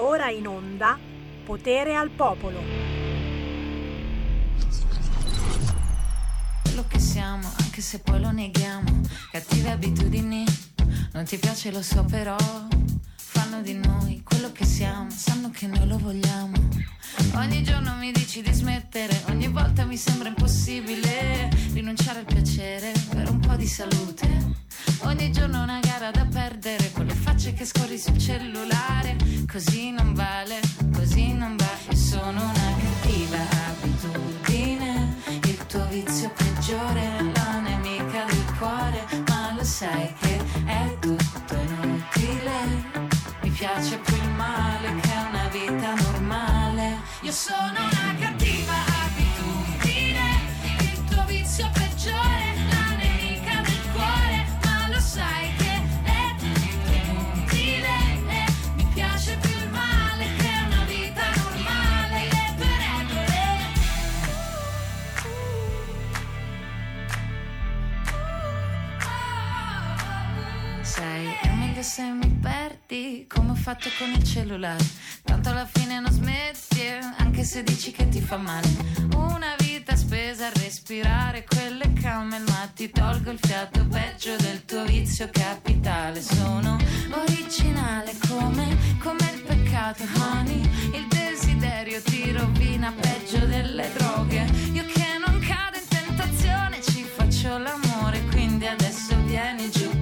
Ora in onda Potere al Popolo. Quello che siamo, anche se poi lo neghiamo. Cattive abitudini, non ti piace lo so però. Fanno di noi quello che siamo, sanno che noi lo vogliamo. Ogni giorno mi dici di smettere, ogni volta mi sembra impossibile rinunciare al piacere per un po' di salute. Ogni giorno una gara da perdere con le facce che scorri sul cellulare. Così non vale, così non va. Io sono una cattiva abitudine. Il tuo vizio peggiore, la nemica del cuore. Ma lo sai che è tutto inutile. Mi piace più il male che una vita normale. Io sono una cattiva meglio se mi perdi come ho fatto con il cellulare. Tanto alla fine non smetti, eh, anche se dici che ti fa male. Una vita spesa a respirare quelle camel, ma ti tolgo il fiato peggio del tuo vizio capitale. Sono originale come, come il peccato, honey. Il desiderio ti rovina peggio delle droghe. Io che non cado in tentazione, ci faccio l'amore, quindi adesso vieni giù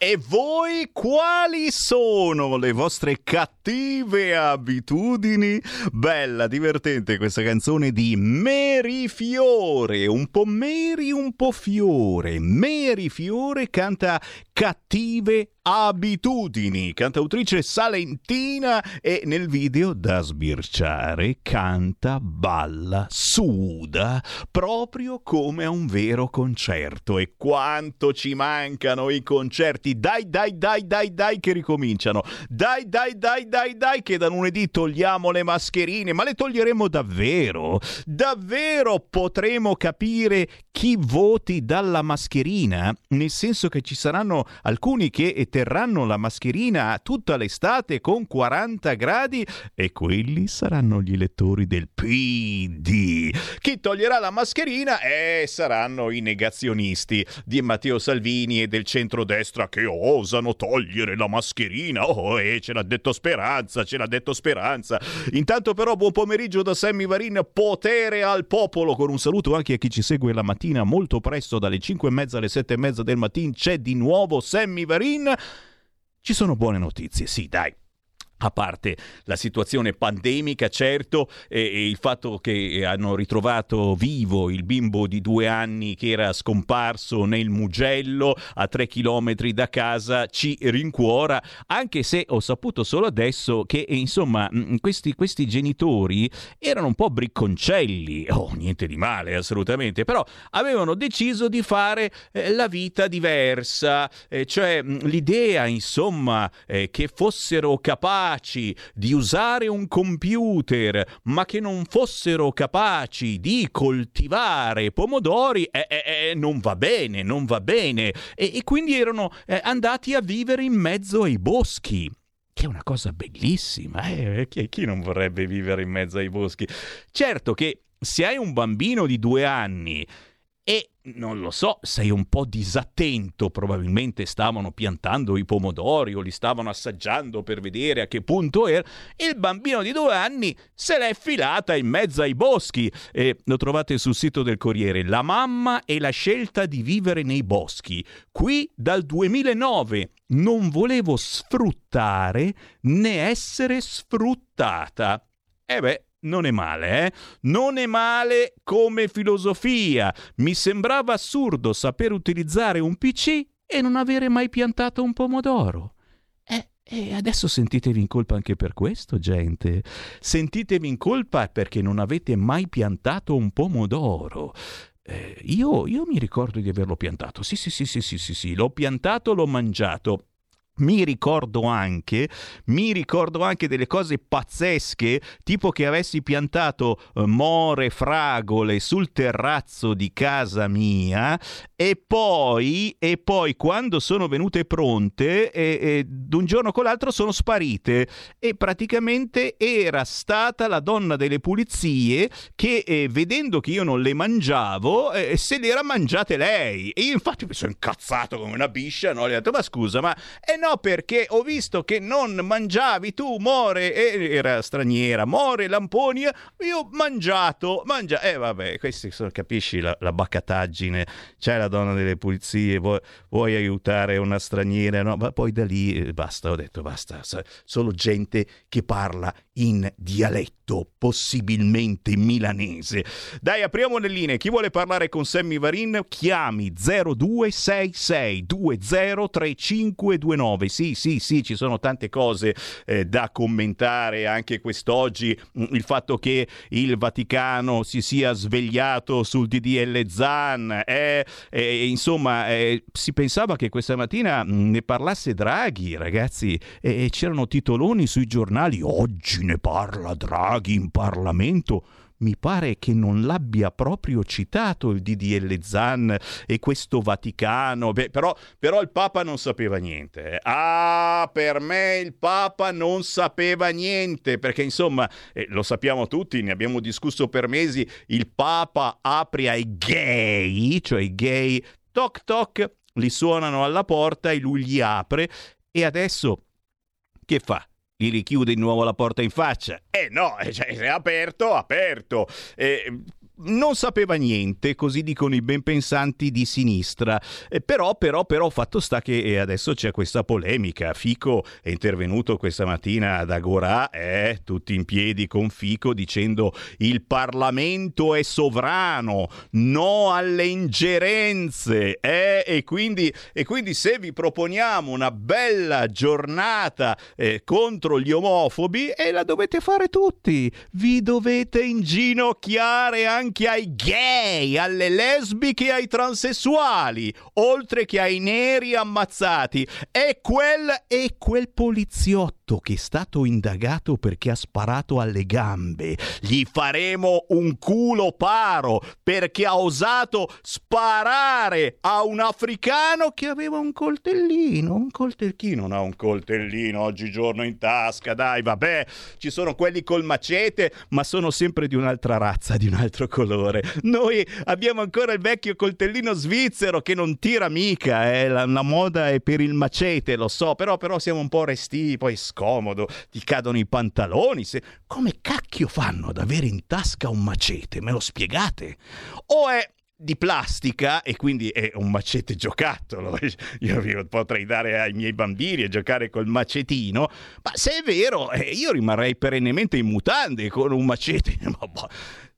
E voi quali sono le vostre cattive abitudini? Bella, divertente questa canzone di Merifiore, un po' Meri, un po' Fiore. Merifiore canta Cattive abitudini, cantautrice salentina e nel video da sbirciare canta, balla, suda proprio come a un vero concerto. E quanto ci mancano i concerti! Dai, dai, dai, dai, dai che ricominciano! Dai, dai, dai, dai, dai che da lunedì togliamo le mascherine, ma le toglieremo davvero? Davvero potremo capire chi voti dalla mascherina? Nel senso che ci saranno alcuni che terranno la mascherina tutta l'estate con 40 gradi e quelli saranno gli elettori del PD. Chi toglierà la mascherina eh, saranno i negazionisti di Matteo Salvini e del centrodestra che osano togliere la mascherina. Oh, eh, ce l'ha detto Speranza, ce l'ha detto Speranza. Intanto però buon pomeriggio da Sammy Varin, potere al popolo, con un saluto anche a chi ci segue la mattina molto presto dalle 5 e mezza alle 7 e mezza del mattino. C'è di nuovo Sammy Varin. Ci sono buone notizie, sì, dai. A parte la situazione pandemica, certo, e, e, il fatto che hanno ritrovato vivo il bimbo di due anni che era scomparso nel Mugello a tre chilometri da casa ci rincuora, anche se ho saputo solo adesso che, insomma, questi, questi genitori erano un po' bricconcelli, oh, niente di male assolutamente, però avevano deciso di fare eh, la vita diversa, eh, cioè l'idea, insomma, eh, che fossero capaci di usare un computer, ma che non fossero capaci di coltivare pomodori, eh, eh, eh, non va bene, non va bene. E, e quindi erano eh, andati a vivere in mezzo ai boschi che è una cosa bellissima, eh? chi, chi non vorrebbe vivere in mezzo ai boschi? Certo che se hai un bambino di due anni e non lo so, sei un po' disattento, probabilmente stavano piantando i pomodori o li stavano assaggiando per vedere a che punto era. Il bambino di due anni se l'è filata in mezzo ai boschi e lo trovate sul sito del Corriere. La mamma e la scelta di vivere nei boschi. Qui dal 2009 non volevo sfruttare né essere sfruttata. E beh, non è male, eh? Non è male come filosofia. Mi sembrava assurdo saper utilizzare un PC e non avere mai piantato un pomodoro. Eh, e adesso sentitevi in colpa anche per questo, gente. Sentitevi in colpa perché non avete mai piantato un pomodoro. Eh, io, io mi ricordo di averlo piantato. Sì, sì, sì, sì, sì, sì, sì. L'ho piantato, l'ho mangiato. Mi ricordo anche, mi ricordo anche delle cose pazzesche, tipo che avessi piantato eh, more, fragole sul terrazzo di casa mia e poi, e poi quando sono venute pronte, e, e, d'un giorno con l'altro sono sparite e praticamente era stata la donna delle pulizie che eh, vedendo che io non le mangiavo eh, se le era mangiate lei e io infatti mi sono incazzato come una biscia, no? le ho detto ma scusa ma eh no no, perché ho visto che non mangiavi tu, More, e era straniera, More, Lamponia, io ho mangiato, mangia, eh vabbè, questi sono, capisci la, la baccataggine, c'è la donna delle pulizie, vuoi, vuoi aiutare una straniera, no, ma poi da lì eh, basta, ho detto basta, solo gente che parla in dialetto, possibilmente milanese. Dai, apriamo le linee. Chi vuole parlare con Sammy Varin, chiami 0266 203529. Sì, sì, sì, ci sono tante cose eh, da commentare anche quest'oggi. Mm, il fatto che il Vaticano si sia svegliato sul DDL Zan, eh, eh, insomma, eh, si pensava che questa mattina mm, ne parlasse Draghi, ragazzi, e c'erano titoloni sui giornali oggi ne parla Draghi in Parlamento mi pare che non l'abbia proprio citato il DDL Zan e questo Vaticano. Beh, però, però, il Papa non sapeva niente. Ah, per me il Papa non sapeva niente, perché insomma, eh, lo sappiamo tutti, ne abbiamo discusso per mesi, il Papa apre ai gay, cioè i gay, toc toc, li suonano alla porta e lui gli apre e adesso che fa? Gli richiude di nuovo la porta in faccia. Eh no, cioè, è aperto, aperto. Eh, non sapeva niente, così dicono i ben pensanti di sinistra. Eh, però, però, però, fatto sta che eh, adesso c'è questa polemica. Fico è intervenuto questa mattina ad Agorà, eh, tutti in piedi con Fico, dicendo il Parlamento è sovrano, no alle ingerenze. Eh, e, quindi, e, quindi, se vi proponiamo una bella giornata eh, contro gli omofobi, e la dovete fare tutti. Vi dovete inginocchiare anche anche ai gay, alle lesbiche e ai transessuali, oltre che ai neri ammazzati. E quel, e quel poliziotto che è stato indagato perché ha sparato alle gambe. Gli faremo un culo paro perché ha osato sparare a un africano che aveva un coltellino. Un coltellino, non ha un coltellino oggigiorno in tasca, dai, vabbè. Ci sono quelli col macete, ma sono sempre di un'altra razza, di un altro colore. Noi abbiamo ancora il vecchio coltellino svizzero che non tira mica, eh. la, la, moda è per il macete, lo so, però, però siamo un po' resti, poi scomodo, ti cadono i pantaloni. Se... Come cacchio fanno ad avere in tasca un macete? Me lo spiegate? O è di plastica e quindi è un macete giocattolo. Io potrei dare ai miei bambini a giocare col macetino, ma se è vero, eh, io rimarrei perennemente in mutande con un macete. Boh,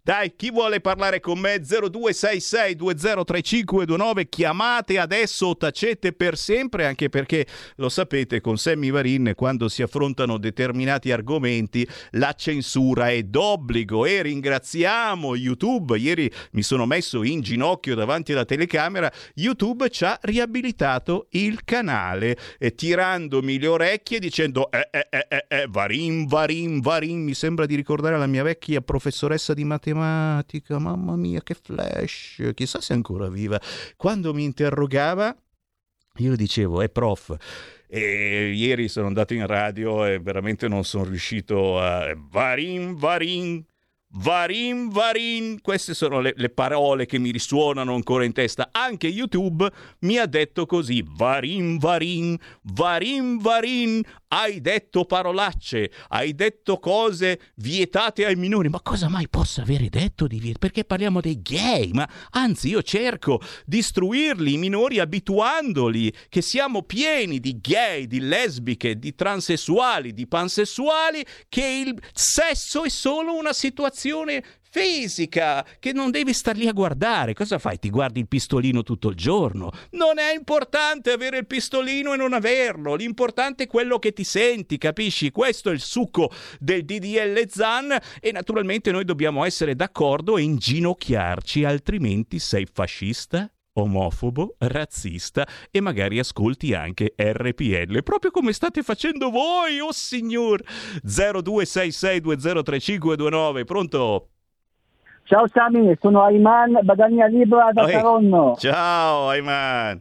dai, chi vuole parlare con me? 0266 203529, chiamate adesso o tacete per sempre, anche perché lo sapete, con Sammy Varin quando si affrontano determinati argomenti la censura è d'obbligo e ringraziamo YouTube. Ieri mi sono messo in ginocchio davanti alla telecamera, YouTube ci ha riabilitato il canale, eh, tirandomi le orecchie dicendo eh eh eh eh, eh Varin, Varin, Varin, mi sembra di ricordare la mia vecchia professoressa di matematica matematica, mamma mia che flash, chissà se è ancora viva. Quando mi interrogava, io dicevo, è prof. E ieri sono andato in radio e veramente non sono riuscito a... Varin, varin, Varin Varin, queste sono le, le, parole che mi risuonano ancora in testa. Anche YouTube mi ha detto così: Varin Varin, Varin Varin, hai detto parolacce, hai detto cose vietate ai minori. Ma cosa mai possa avere detto di vietato? Perché parliamo dei gay? Ma anzi, io cerco di istruirli, i minori, abituandoli che siamo pieni di gay, di lesbiche, di transessuali, di pansessuali, che il sesso è solo una situazione fisica che non devi star lì a guardare. Cosa fai? Ti guardi il pistolino tutto il giorno? Non è importante avere il pistolino e non averlo, l'importante è quello che ti senti, capisci? Questo è il succo del DDL Zan e naturalmente noi dobbiamo essere d'accordo e inginocchiarci, altrimenti sei fascista omofobo, razzista e magari ascolti anche RPL, proprio come state facendo voi, oh signor! 0266203529, pronto? Ciao Sami, sono Ayman Badania Libra da Saronno. Ciao Ayman.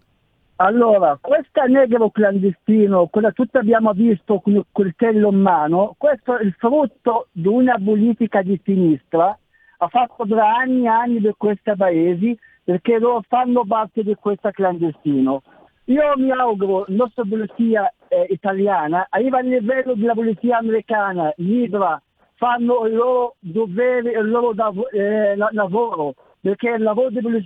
Allora, questa negro clandestino, quella tutti abbiamo visto con il coltello in mano, questo è il frutto di una politica di sinistra, ha fatto da anni e anni per questi paesi, perché loro fanno parte di questa clandestino. Io mi auguro che la nostra polizia eh, italiana arriva al livello della polizia americana, libera, fanno il loro dovere, il loro dav- eh, lavoro, perché il lavoro del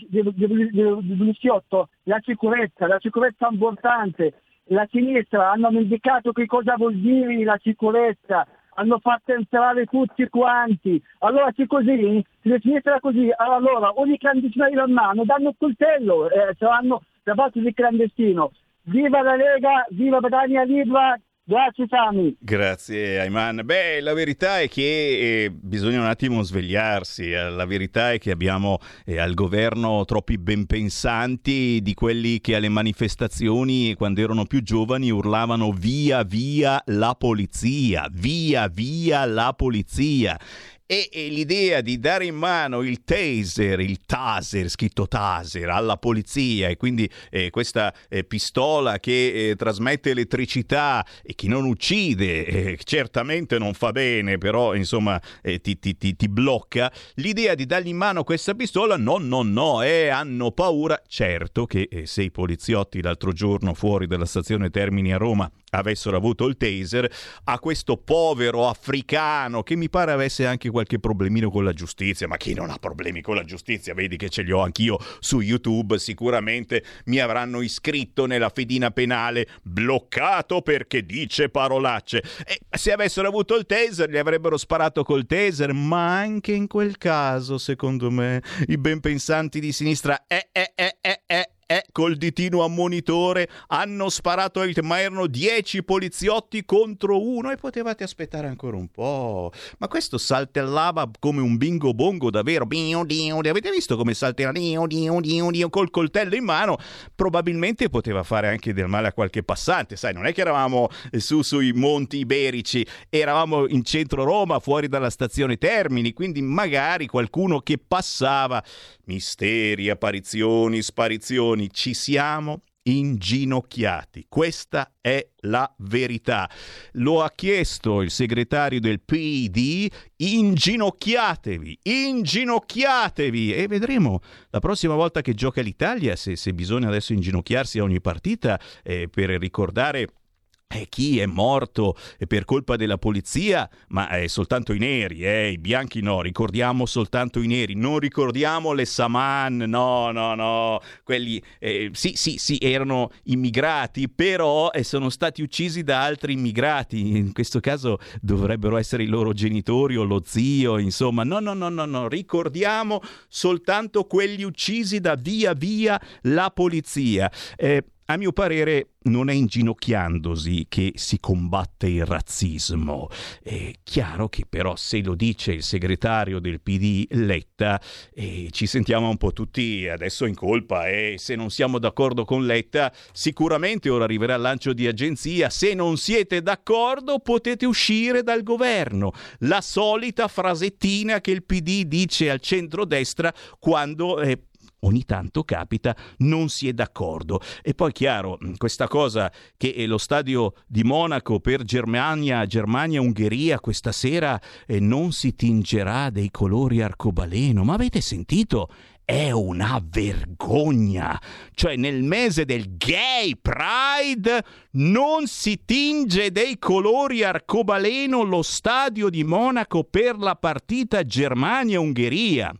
poliziotto, la sicurezza, la sicurezza importante. La sinistra hanno indicato che cosa vuol dire la sicurezza, hanno fatto entrare tutti quanti. Allora se così, se sinistra così, allora ogni clandestino in mano danno il coltello, eh, saranno da parte di clandestino. Viva la Lega, viva Badania Libra, Grazie Sami. Grazie Ayman. Beh, la verità è che eh, bisogna un attimo svegliarsi. Eh, la verità è che abbiamo eh, al governo troppi ben pensanti di quelli che alle manifestazioni, quando erano più giovani, urlavano via via la polizia, via via la polizia e, e, l'idea di dare in mano il taser, il taser, scritto taser, alla polizia e quindi eh, questa eh, pistola che eh, trasmette elettricità e che non uccide, eh, certamente non fa bene, però insomma eh, ti, ti, ti, ti, blocca, l'idea di dargli in mano questa pistola, no, no, no, eh, hanno paura. Certo che se i poliziotti l'altro giorno fuori dalla stazione Termini a Roma avessero avuto il taser, a questo povero africano che mi pare avesse anche qualche problemino con la giustizia, ma chi non ha problemi con la giustizia? Vedi che ce li ho anch'io su YouTube, sicuramente mi avranno iscritto nella fedina penale, bloccato perché dice parolacce. E se avessero avuto il taser gli avrebbero sparato col taser, ma anche in quel caso, secondo me, i ben pensanti di sinistra, eh, eh, eh, eh, eh eh, col ditino ammonitore hanno sparato il ma erano 10 poliziotti contro uno e potevate aspettare ancora un po'. Ma questo saltellava come un bingo bongo davvero. Avete visto come saltella col coltello in mano? Probabilmente poteva fare anche del male a qualche passante, sai, non è che eravamo su sui monti iberici, eravamo in centro Roma, fuori dalla stazione Termini, quindi magari qualcuno che passava misteri, apparizioni, sparizioni, ci siamo inginocchiati. Questa è la verità. Lo ha chiesto il segretario del PD, inginocchiatevi, inginocchiatevi e vedremo la prossima volta che gioca l'Italia, se, se bisogna adesso inginocchiarsi a ogni partita eh, per ricordare eh, chi è morto per colpa della polizia, ma è soltanto i neri, eh, i bianchi no, ricordiamo soltanto i neri, non ricordiamo le Saman, no, no, no, quelli eh, sì, sì, sì, erano immigrati, però eh, sono stati uccisi da altri immigrati, in questo caso dovrebbero essere i loro genitori o lo zio, insomma, no, no, no, no, no, ricordiamo soltanto quelli uccisi da via via la polizia. Eh, a mio parere non è inginocchiandosi che si combatte il razzismo. È chiaro che però se lo dice il segretario del PD Letta eh, ci sentiamo un po' tutti adesso in colpa e se non siamo d'accordo con Letta sicuramente ora arriverà il lancio di agenzia. Se non siete d'accordo potete uscire dal governo. La solita frasettina che il PD dice al centro-destra quando... Eh, ogni tanto capita, non si è d'accordo. E poi chiaro, questa cosa che è lo stadio di Monaco per Germania, Germania-Ungheria questa sera eh, non si tingerà dei colori arcobaleno, ma avete sentito? è una vergogna. Cioè nel mese del gay pride non si tinge dei colori arcobaleno lo stadio di Monaco per la partita Germania-Ungheria.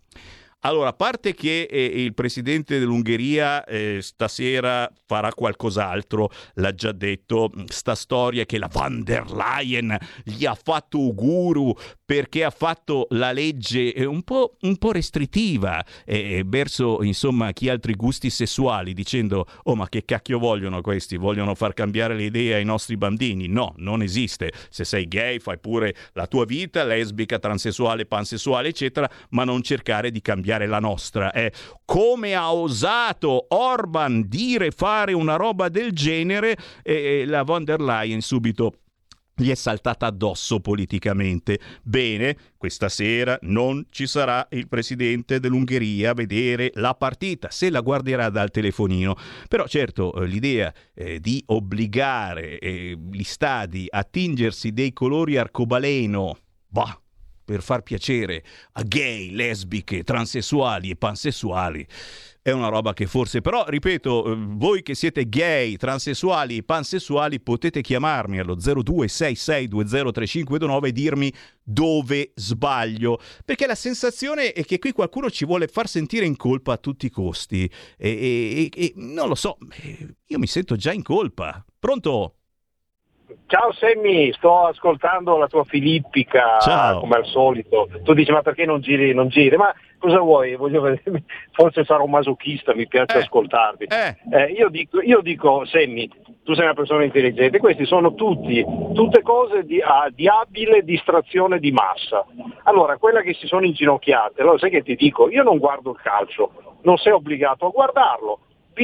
Allora, a parte che eh, il presidente dell'Ungheria eh, stasera farà qualcos'altro, l'ha già detto, sta storia che la van der Leyen gli ha fatto auguru perché ha fatto la legge eh, un po', un po restrittiva eh, verso insomma chi ha altri gusti sessuali, dicendo oh ma che cacchio vogliono questi? Vogliono far cambiare le idee ai nostri bambini? No, non esiste. Se sei gay fai pure la tua vita, lesbica, transessuale, pansessuale, eccetera, ma non cercare di cambiare la nostra. Eh. Come ha osato Orban dire fare una roba del genere, eh, la von der Leyen subito gli è saltata addosso politicamente. Bene, questa sera non ci sarà il presidente dell'Ungheria a vedere la partita, se la guarderà dal telefonino. Però certo eh, l'idea eh, di obbligare eh, gli stadi a tingersi dei colori arcobaleno, bah, per far piacere a gay, lesbiche, transessuali e pansessuali è una roba che forse però, ripeto, eh, voi che siete gay, transessuali, pansessuali, potete chiamarmi allo 0266203529 e dirmi dove sbaglio, perché la sensazione è che qui qualcuno ci vuole far sentire in colpa a tutti i costi e, e, e non lo so, io mi sento già in colpa. Pronto? Ciao Semmi, sto ascoltando la tua filippica Ciao. come al solito. Tu dici ma perché non giri, non giri? Ma cosa vuoi? Vedermi. Forse sarò masochista, mi piace eh. ascoltarti. Eh. Eh, io, dico, io, dico, Semmi, tu sei una persona intelligente, questi sono tutti, tutte cose di, ah, di, abile distrazione di massa. Allora, quella che si sono inginocchiate, allora sai che ti dico, io non guardo il calcio, non sei obbligato a guardarlo,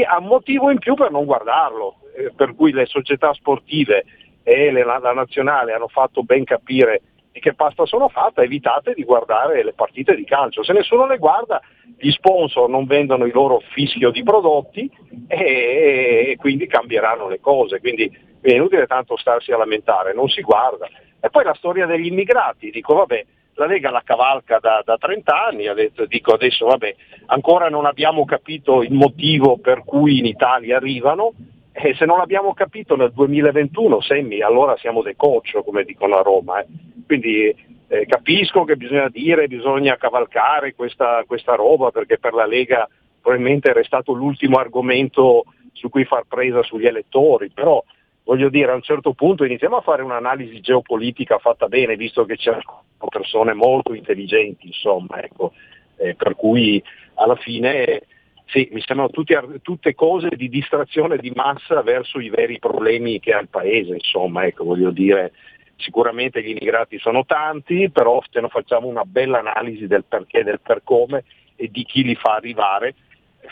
ha motivo in più per non guardarlo, eh, per cui le società sportive e la, la nazionale hanno fatto ben capire che pasta sono fatta, evitate di guardare le partite di calcio. Se nessuno le guarda, gli sponsor non vendono il loro fischio di prodotti e, e quindi cambieranno le cose. Quindi è inutile tanto starsi a lamentare, non si guarda. E poi la storia degli immigrati, dico vabbè, la Lega la cavalca da, da 30 anni, detto, dico adesso vabbè, ancora non abbiamo capito il motivo per cui in Italia arrivano, e se non l'abbiamo capito nel 2021, Semmi, allora siamo dei coach, come dicono a Roma. Eh. Quindi eh, capisco che bisogna dire, bisogna cavalcare questa, questa roba, perché per la Lega probabilmente è restato l'ultimo argomento su cui far presa sugli elettori, però voglio dire a un certo punto iniziamo a fare un'analisi geopolitica fatta bene, visto che c'erano persone molto intelligenti, insomma, ecco, eh, per cui alla fine sì, mi sembrano tutti, tutte cose di distrazione di massa verso i veri problemi che ha il Paese, insomma, ecco, voglio dire, sicuramente gli immigrati sono tanti, però se non facciamo una bella analisi del perché, del per come e di chi li fa arrivare,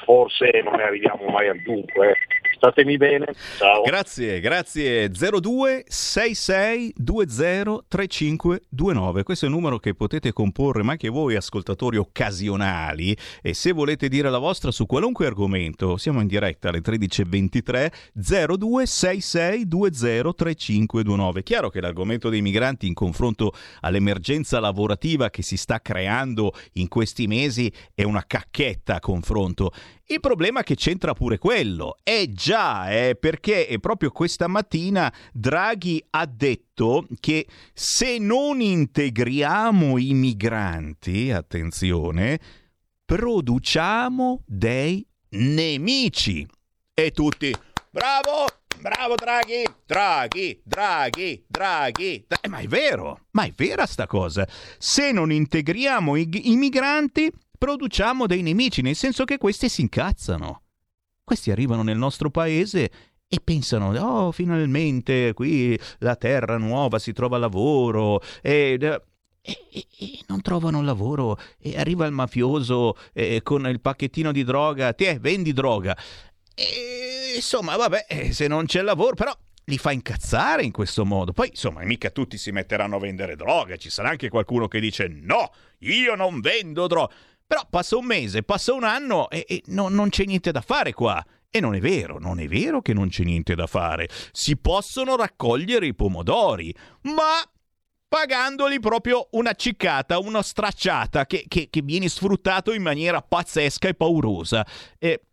forse non ne arriviamo mai al dunque. Statemi bene, ciao. Grazie, grazie. 0266203529. Questo è il numero che potete comporre, ma anche voi ascoltatori occasionali. E se volete dire la vostra su qualunque argomento, siamo in diretta alle 13.23 0266203529. Chiaro che l'argomento dei migranti in confronto all'emergenza lavorativa che si sta creando in questi mesi è una cacchetta a confronto. Il problema è che c'entra pure quello. Eh già, eh, perché proprio questa mattina Draghi ha detto che se non integriamo i migranti, attenzione, produciamo dei nemici. E tutti, bravo, bravo Draghi, Draghi, Draghi, Draghi. Eh, ma è vero, ma è vera sta cosa. Se non integriamo i, i migranti, produciamo dei nemici, nel senso che questi si incazzano. Questi arrivano nel nostro paese e pensano, oh, finalmente qui la terra nuova si trova lavoro e, e, e non trovano lavoro e arriva il mafioso eh, con il pacchettino di droga, ti vendi droga. E, insomma, vabbè, se non c'è lavoro, però li fa incazzare in questo modo. Poi, insomma, mica tutti si metteranno a vendere droga, ci sarà anche qualcuno che dice no, io non vendo droga. Però passa un mese, passa un anno e, e no, non c'è niente da fare qua. E non è vero, non è vero che non c'è niente da fare. Si possono raccogliere i pomodori, ma pagandoli proprio una ciccata, una stracciata che, che, che viene sfruttato in maniera pazzesca e paurosa. E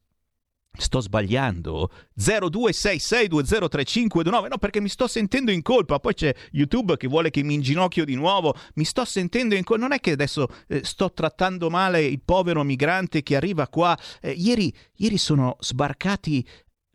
Sto sbagliando? 0266203529 No, perché mi sto sentendo in colpa. Poi c'è YouTube che vuole che mi inginocchio di nuovo. Mi sto sentendo in colpa. Non è che adesso eh, sto trattando male il povero migrante che arriva qua. Eh, ieri, ieri sono sbarcati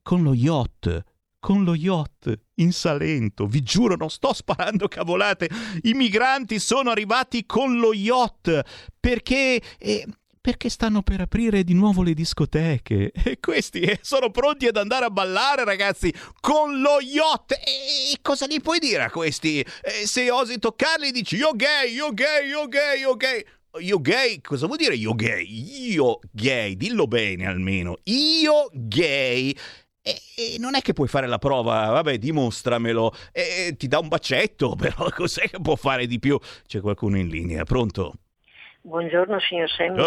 con lo yacht con lo yacht in Salento. Vi giuro, non sto sparando cavolate. I migranti sono arrivati con lo yacht perché. Eh, perché stanno per aprire di nuovo le discoteche e questi eh, sono pronti ad andare a ballare ragazzi con lo yacht e cosa gli puoi dire a questi eh, se osi toccarli dici io gay io gay io gay io gay io gay, cosa vuol dire io gay? Io gay, dillo bene almeno. Io gay. E, e, non è che puoi fare la prova, vabbè, dimostramelo. E, ti dà un bacetto, però cos'è che può fare di più? C'è qualcuno in linea, pronto? Buongiorno signor Semmi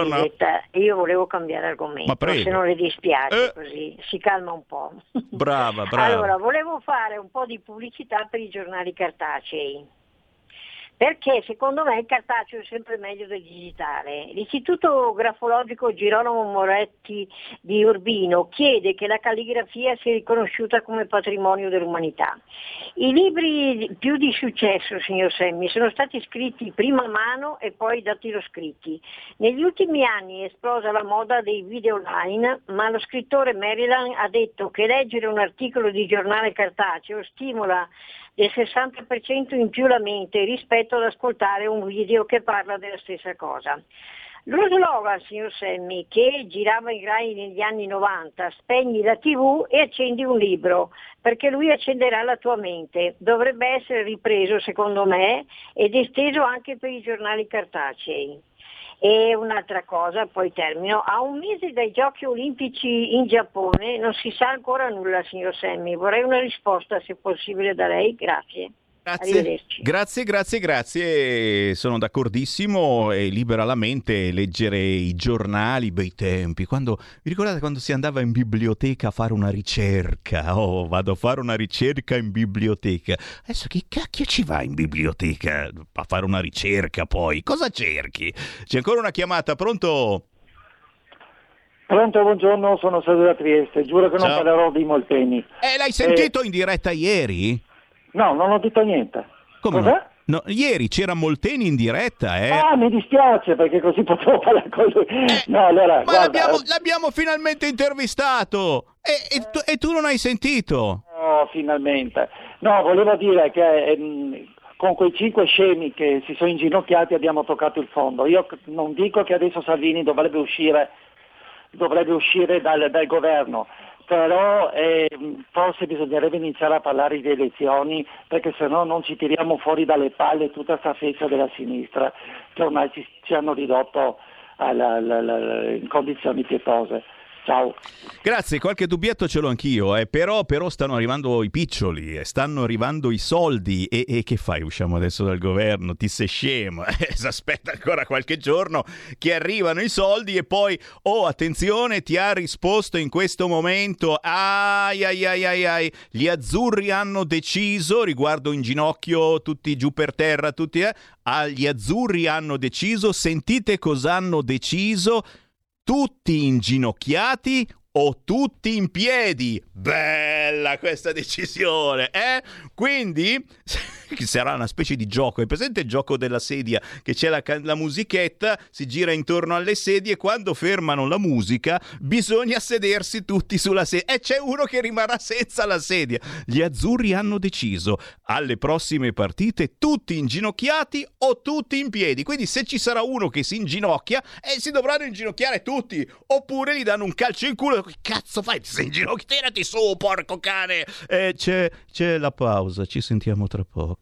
io volevo cambiare argomento, se non le dispiace eh. così si calma un po'. Brava, brava. Allora, volevo fare un po' di pubblicità per i giornali cartacei perché secondo me il cartaceo è sempre meglio del digitale. L'Istituto Grafologico Girolamo Moretti di Urbino chiede che la calligrafia sia riconosciuta come patrimonio dell'umanità. I libri più di successo, signor Semmi, sono stati scritti prima a mano e poi dattiloscritti. Negli ultimi anni è esplosa la moda dei video online, ma lo scrittore Maryland ha detto che leggere un articolo di giornale cartaceo stimola del 60% in più la mente rispetto ad ascoltare un video che parla della stessa cosa. Lo slogan, signor Semmi, che girava in Rai negli anni 90, spegni la tv e accendi un libro, perché lui accenderà la tua mente, dovrebbe essere ripreso, secondo me, ed esteso anche per i giornali cartacei. E un'altra cosa, poi termino, a un mese dai giochi olimpici in Giappone non si sa ancora nulla, signor Semmi. Vorrei una risposta, se possibile, da lei. Grazie. Grazie, grazie, grazie, grazie. Sono d'accordissimo. È libera la mente leggere i giornali, bei tempi. Quando, vi ricordate quando si andava in biblioteca a fare una ricerca? Oh, vado a fare una ricerca in biblioteca. Adesso che cacchio ci va in biblioteca a fare una ricerca poi? Cosa cerchi? C'è ancora una chiamata, pronto? Pronto, buongiorno, sono Sergio da Trieste. Giuro che Ciao. non parlerò di Molteni. Eh, l'hai sentito eh... in diretta ieri? No, non ho detto niente. Come Cos'è? No? No, ieri c'era Molteni in diretta, eh? Ah, mi dispiace perché così potevo parlare con lui. Eh, no, allora, ma guarda, l'abbiamo, eh... l'abbiamo, finalmente intervistato e, e, tu, e, tu, non hai sentito? No, finalmente. No, volevo dire che ehm, con quei cinque scemi che si sono inginocchiati abbiamo toccato il fondo. Io non dico che adesso Salvini dovrebbe uscire, dovrebbe uscire dal, dal governo, però eh, forse bisognerebbe iniziare a parlare di elezioni perché se no non ci tiriamo fuori dalle palle tutta questa festa della sinistra che ormai ci, ci hanno ridotto alla, alla, alla, in condizioni pietose. Ciao. Grazie, qualche dubbietto ce l'ho anch'io, eh. però, però, stanno arrivando i piccioli, eh. stanno arrivando i soldi e, e, che fai? Usciamo adesso dal governo, ti sei scemo, eh. aspetta ancora qualche giorno che arrivano i soldi e poi, oh attenzione, ti ha risposto in questo momento, ai ai ai ai ai, gli azzurri hanno deciso, riguardo in ginocchio, tutti giù per terra, tutti, eh, ah, gli azzurri hanno deciso, sentite cosa hanno deciso, tutti inginocchiati o tutti in piedi. Bella questa decisione, eh? Quindi sarà una specie di gioco. È presente il gioco della sedia che c'è la, la musichetta, si gira intorno alle sedie e quando fermano la musica bisogna sedersi tutti sulla sedia e c'è uno che rimarrà senza la sedia. Gli azzurri hanno deciso alle prossime partite tutti inginocchiati o tutti in piedi. Quindi se ci sarà uno che si inginocchia, eh, si dovranno inginocchiare tutti oppure gli danno un calcio in culo. Che cazzo fai? Ti sei inginocchiato? Tirati su, porco cane! Eh, c'è, c'è la pausa, ci sentiamo tra poco.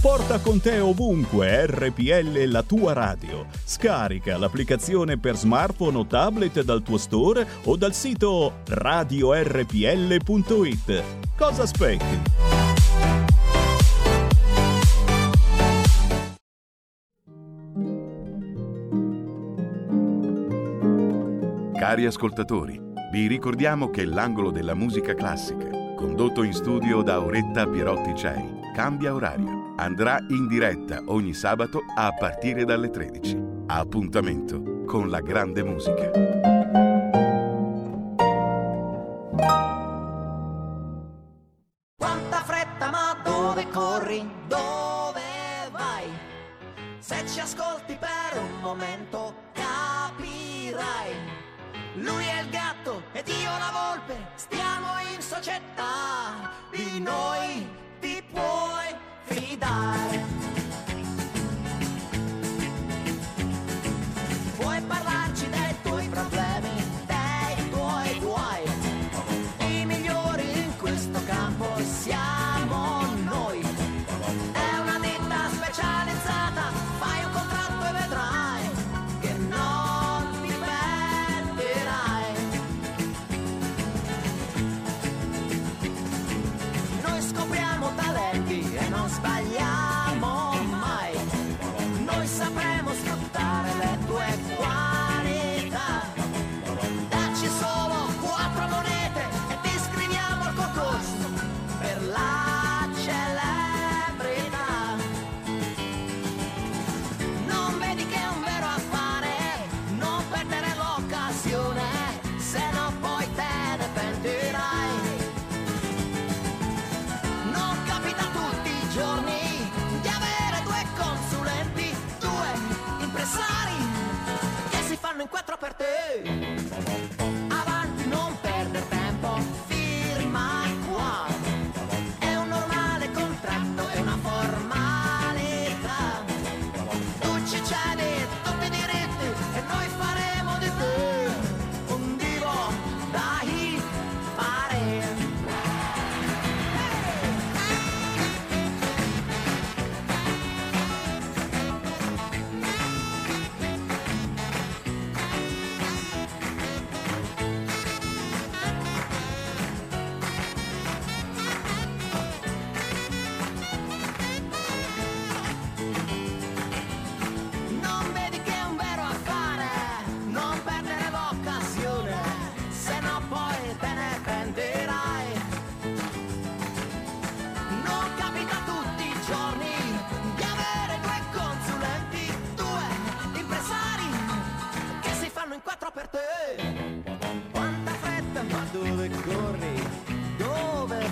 Porta con te ovunque RPL la tua radio. Scarica l'applicazione per smartphone o tablet dal tuo store o dal sito radiorpl.it. Cosa aspetti? Cari ascoltatori, vi ricordiamo che l'angolo della musica classica, condotto in studio da Auretta Pierotti Cei, cambia orario. Andrà in diretta ogni sabato a partire dalle 13. Appuntamento con la grande musica. Quanta fretta, ma dove corri? Dove vai? Se ci ascolti per un momento capirai. Lui è il gatto ed io la volpe, stiamo in società. Di noi olvidar.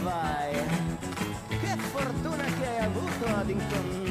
vai. Che fortuna che hai avuto ad incontrare.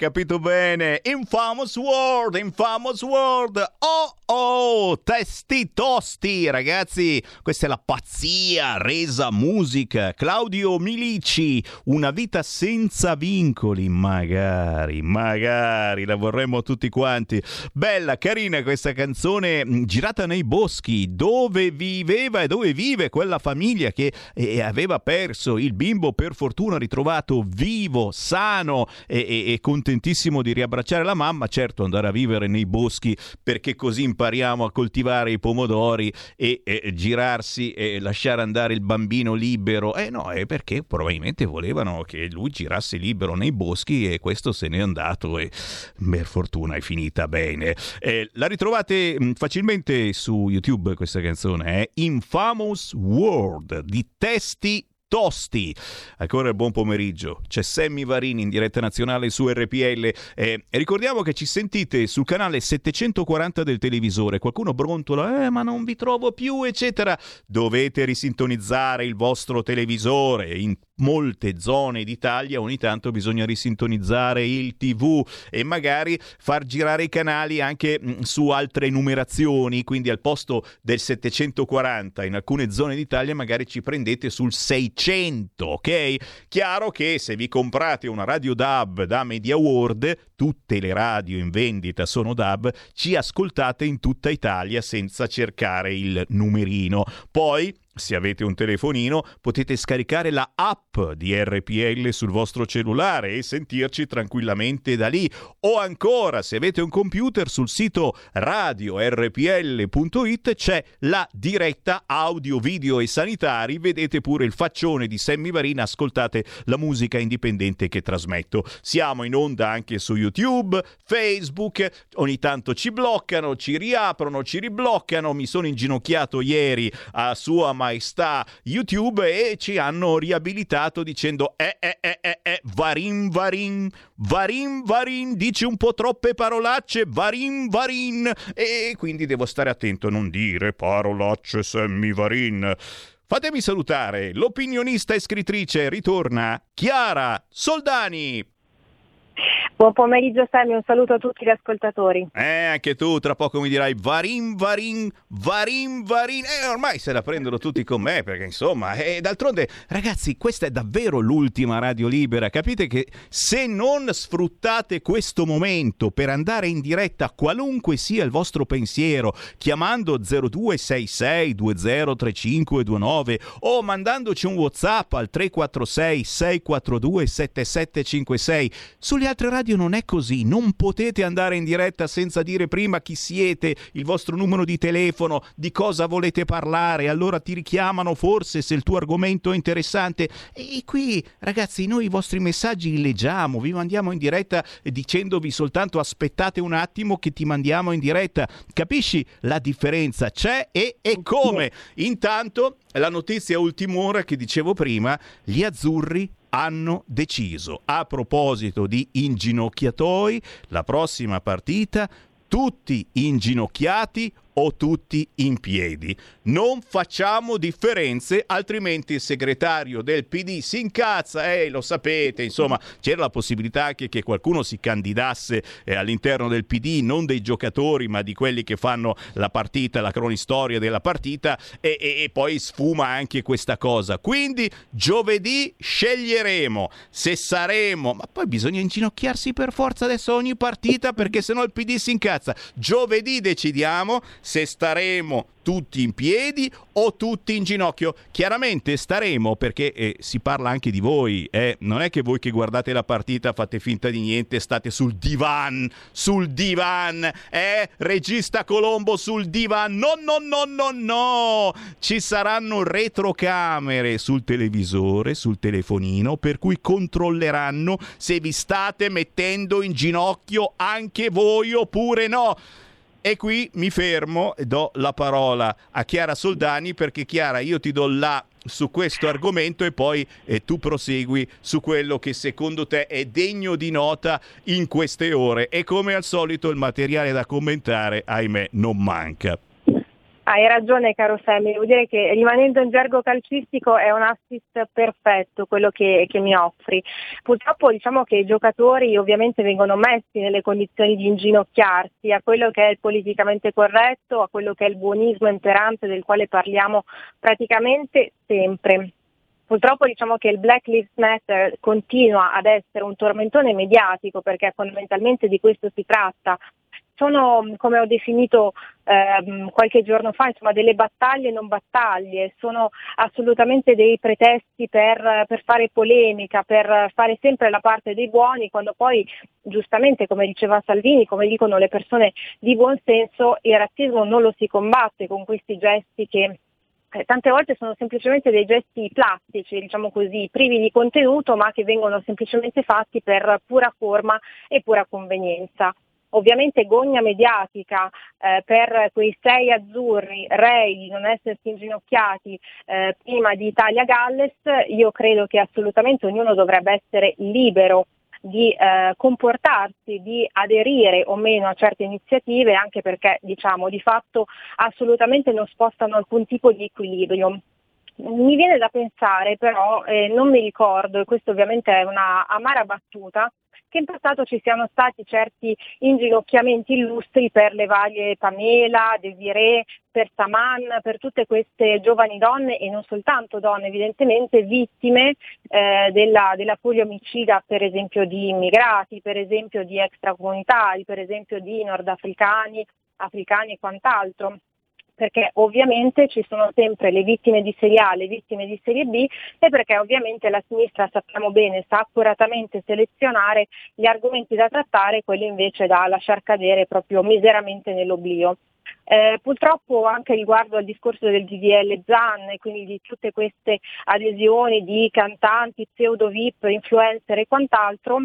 Capito bene? Infamous World, Infamous World. Oh oh, testi tosti, ragazzi. Questa è la pazzia resa musica. Claudio Milici, una vita senza vincoli. Magari, magari la vorremmo tutti quanti. Bella, carina questa canzone mh, girata nei boschi, dove viveva e dove vive quella famiglia che eh, aveva perso il bimbo, per fortuna ritrovato vivo, sano e, e- e contentissimo di riabbracciare la mamma, certo andare a vivere nei boschi perché così impariamo a coltivare i pomodori e, e girarsi e lasciare andare il bambino libero. Eh no, è perché probabilmente volevano che lui girasse libero nei boschi e questo se n'è andato e per fortuna è finita bene. Eh, la ritrovate mh, facilmente su YouTube questa canzone, è Infamous World di testi tosti. Ancora buon pomeriggio. C'è Sammy Varini in diretta nazionale su RPL. Eh, ricordiamo che ci sentite sul canale 740 del televisore. Qualcuno brontola, eh, ma non vi trovo più, eccetera. Dovete risintonizzare il vostro televisore. In molte zone d'Italia ogni tanto bisogna risintonizzare il TV e magari far girare i canali anche mh, su altre numerazioni, quindi al posto del 740 in alcune zone d'Italia magari ci prendete sul 600, ok? Chiaro che se vi comprate una radio DAB da Media World, tutte le radio in vendita sono DAB, ci ascoltate in tutta Italia senza cercare il numerino. Poi se avete un telefonino potete scaricare la app di RPL sul vostro cellulare e sentirci tranquillamente da lì. O ancora se avete un computer sul sito radiorpl.it c'è la diretta audio, video e sanitari. Vedete pure il faccione di Sammy Varina ascoltate la musica indipendente che trasmetto. Siamo in onda anche su YouTube Facebook ogni tanto ci bloccano ci riaprono ci ribloccano. Mi sono inginocchiato ieri a Sua Maestà Spotify, sta YouTube e ci hanno riabilitato dicendo eh eh eh eh eh varin varin varin varin dici un po' troppe parolacce varin varin e quindi devo stare attento a non dire parolacce Sammy Varin. Fatemi salutare l'opinionista e scrittrice ritorna Chiara Soldani. Buon pomeriggio Sammy, un saluto a tutti gli ascoltatori. Eh, anche tu tra poco mi dirai varin, varin, varin, varin. Eh, ormai se la prendono tutti con me, perché insomma, e d'altronde, ragazzi, questa è davvero l'ultima radio libera. Capite che se non sfruttate questo momento per andare in diretta, qualunque sia il vostro pensiero, chiamando 0266 203529 o mandandoci un WhatsApp al 346 642 7756, sulle altre radio non è così, non potete andare in diretta senza dire prima chi siete, il vostro numero di telefono, di cosa volete parlare, allora ti richiamano forse se il tuo argomento è interessante. E qui, ragazzi, noi i vostri messaggi li leggiamo, vi mandiamo in diretta dicendovi soltanto aspettate un attimo che ti mandiamo in diretta. Capisci? La differenza c'è e, e come. Intanto, la notizia ultima ora che dicevo prima, gli azzurri hanno deciso. A proposito di inginocchiatoi, la prossima partita tutti inginocchiati o tutti in piedi. Non facciamo differenze, altrimenti il segretario del PD si incazza, eh, lo sapete, insomma, c'era la possibilità anche che qualcuno si candidasse eh, all'interno del PD, non dei giocatori, ma di quelli che fanno la partita, la cronistoria della partita e, e, e poi sfuma anche questa cosa. Quindi giovedì sceglieremo se saremo, ma poi bisogna inginocchiarsi per forza adesso ogni partita perché sennò il PD si incazza. Giovedì decidiamo se staremo tutti in piedi o tutti in ginocchio. Chiaramente staremo perché eh, si parla anche di voi, eh? non è che voi che guardate la partita fate finta di niente, state sul divan, sul divan, eh? Regista Colombo sul divan. No, no, no, no, no. Ci saranno retrocamere sul televisore, sul telefonino, per cui controlleranno se vi state mettendo in ginocchio anche voi oppure no. E qui mi fermo e do la parola a Chiara Soldani perché Chiara io ti do la su questo argomento e poi eh, tu prosegui su quello che secondo te è degno di nota in queste ore e come al solito il materiale da commentare ahimè non manca. Hai ragione caro Sammy, devo dire che rimanendo in gergo calcistico è un assist perfetto quello che, che, mi offri. Purtroppo diciamo che i giocatori ovviamente vengono messi nelle condizioni di inginocchiarsi a quello che è il politicamente corretto, a quello che è il buonismo imperante del quale parliamo praticamente sempre. Purtroppo diciamo che il Black Lives Matter continua ad essere un tormentone mediatico perché fondamentalmente di questo si tratta, sono, come ho definito ehm, qualche giorno fa, insomma, delle battaglie non battaglie, sono assolutamente dei pretesti per, per, fare polemica, per fare sempre la parte dei buoni, quando poi giustamente, come diceva Salvini, come dicono le persone di buon senso, il razzismo non lo si combatte con questi gesti che eh, tante volte sono semplicemente dei gesti plastici, diciamo così, privi di contenuto, ma che vengono semplicemente fatti per pura forma e pura convenienza ovviamente gogna mediatica eh, per quei sei azzurri rei di non essersi inginocchiati eh, prima di Italia-Galles, io credo che assolutamente ognuno dovrebbe essere libero di eh, comportarsi, di aderire o meno a certe iniziative, anche perché diciamo di fatto assolutamente non spostano alcun tipo di equilibrio. Mi viene da pensare però, eh, non mi ricordo, e questo ovviamente è una amara battuta, che in passato ci siano stati certi inginocchiamenti illustri per le varie Pamela, Desiree, per Saman, per tutte queste giovani donne e non soltanto donne evidentemente vittime eh, della, della poliomicida per esempio di immigrati, per esempio di extracomunitari, per esempio di nordafricani, africani e quant'altro perché ovviamente ci sono sempre le vittime di serie A, le vittime di serie B e perché ovviamente la sinistra sappiamo bene sa accuratamente selezionare gli argomenti da trattare e quelli invece da lasciar cadere proprio miseramente nell'oblio. Eh, purtroppo anche riguardo al discorso del DDL ZAN e quindi di tutte queste adesioni di cantanti, pseudo VIP, influencer e quant'altro,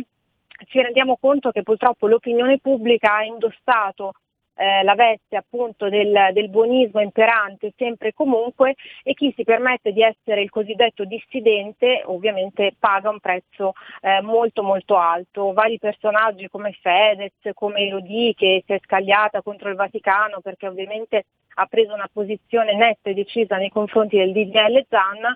ci rendiamo conto che purtroppo l'opinione pubblica ha indossato eh, la veste appunto del, del buonismo imperante sempre e comunque e chi si permette di essere il cosiddetto dissidente ovviamente paga un prezzo eh, molto molto alto. Vari personaggi come Fedez, come Elodie che si è scagliata contro il Vaticano perché ovviamente ha preso una posizione netta e decisa nei confronti del DDL Zan,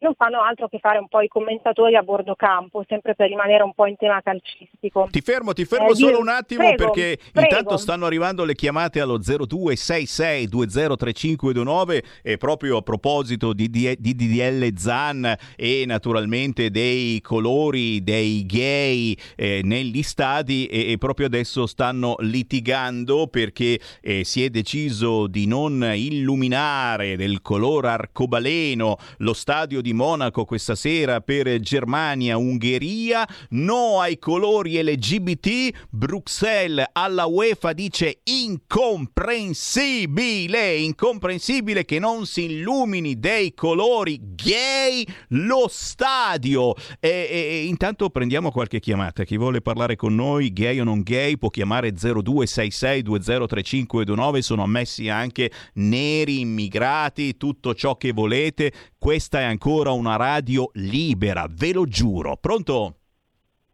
non fanno altro che fare un po' i commentatori a bordo campo, sempre per rimanere un po' in tema calcistico. Ti fermo, ti fermo Eh, solo io- un attimo prego, perché prego. intanto stanno arrivando le chiamate allo 0266203529 e proprio a proposito di, di, di DDL Zan e naturalmente dei colori dei gay eh, negli stadi e, e proprio adesso stanno litigando perché eh, si è deciso di non illuminare del colore arcobaleno lo stadio di Monaco questa sera per Germania-Ungheria, no ai colori LGBT, Bruxelles alla UEFA dice incomprensibile, incomprensibile che non si illumini dei colori gay lo stadio. E- e intanto prendiamo qualche chiamata, chi vuole parlare con noi, gay o non gay, può chiamare 0266203529, sono ammessi anche neri, immigrati, tutto ciò che volete. Questa è ancora una radio libera, ve lo giuro. Pronto?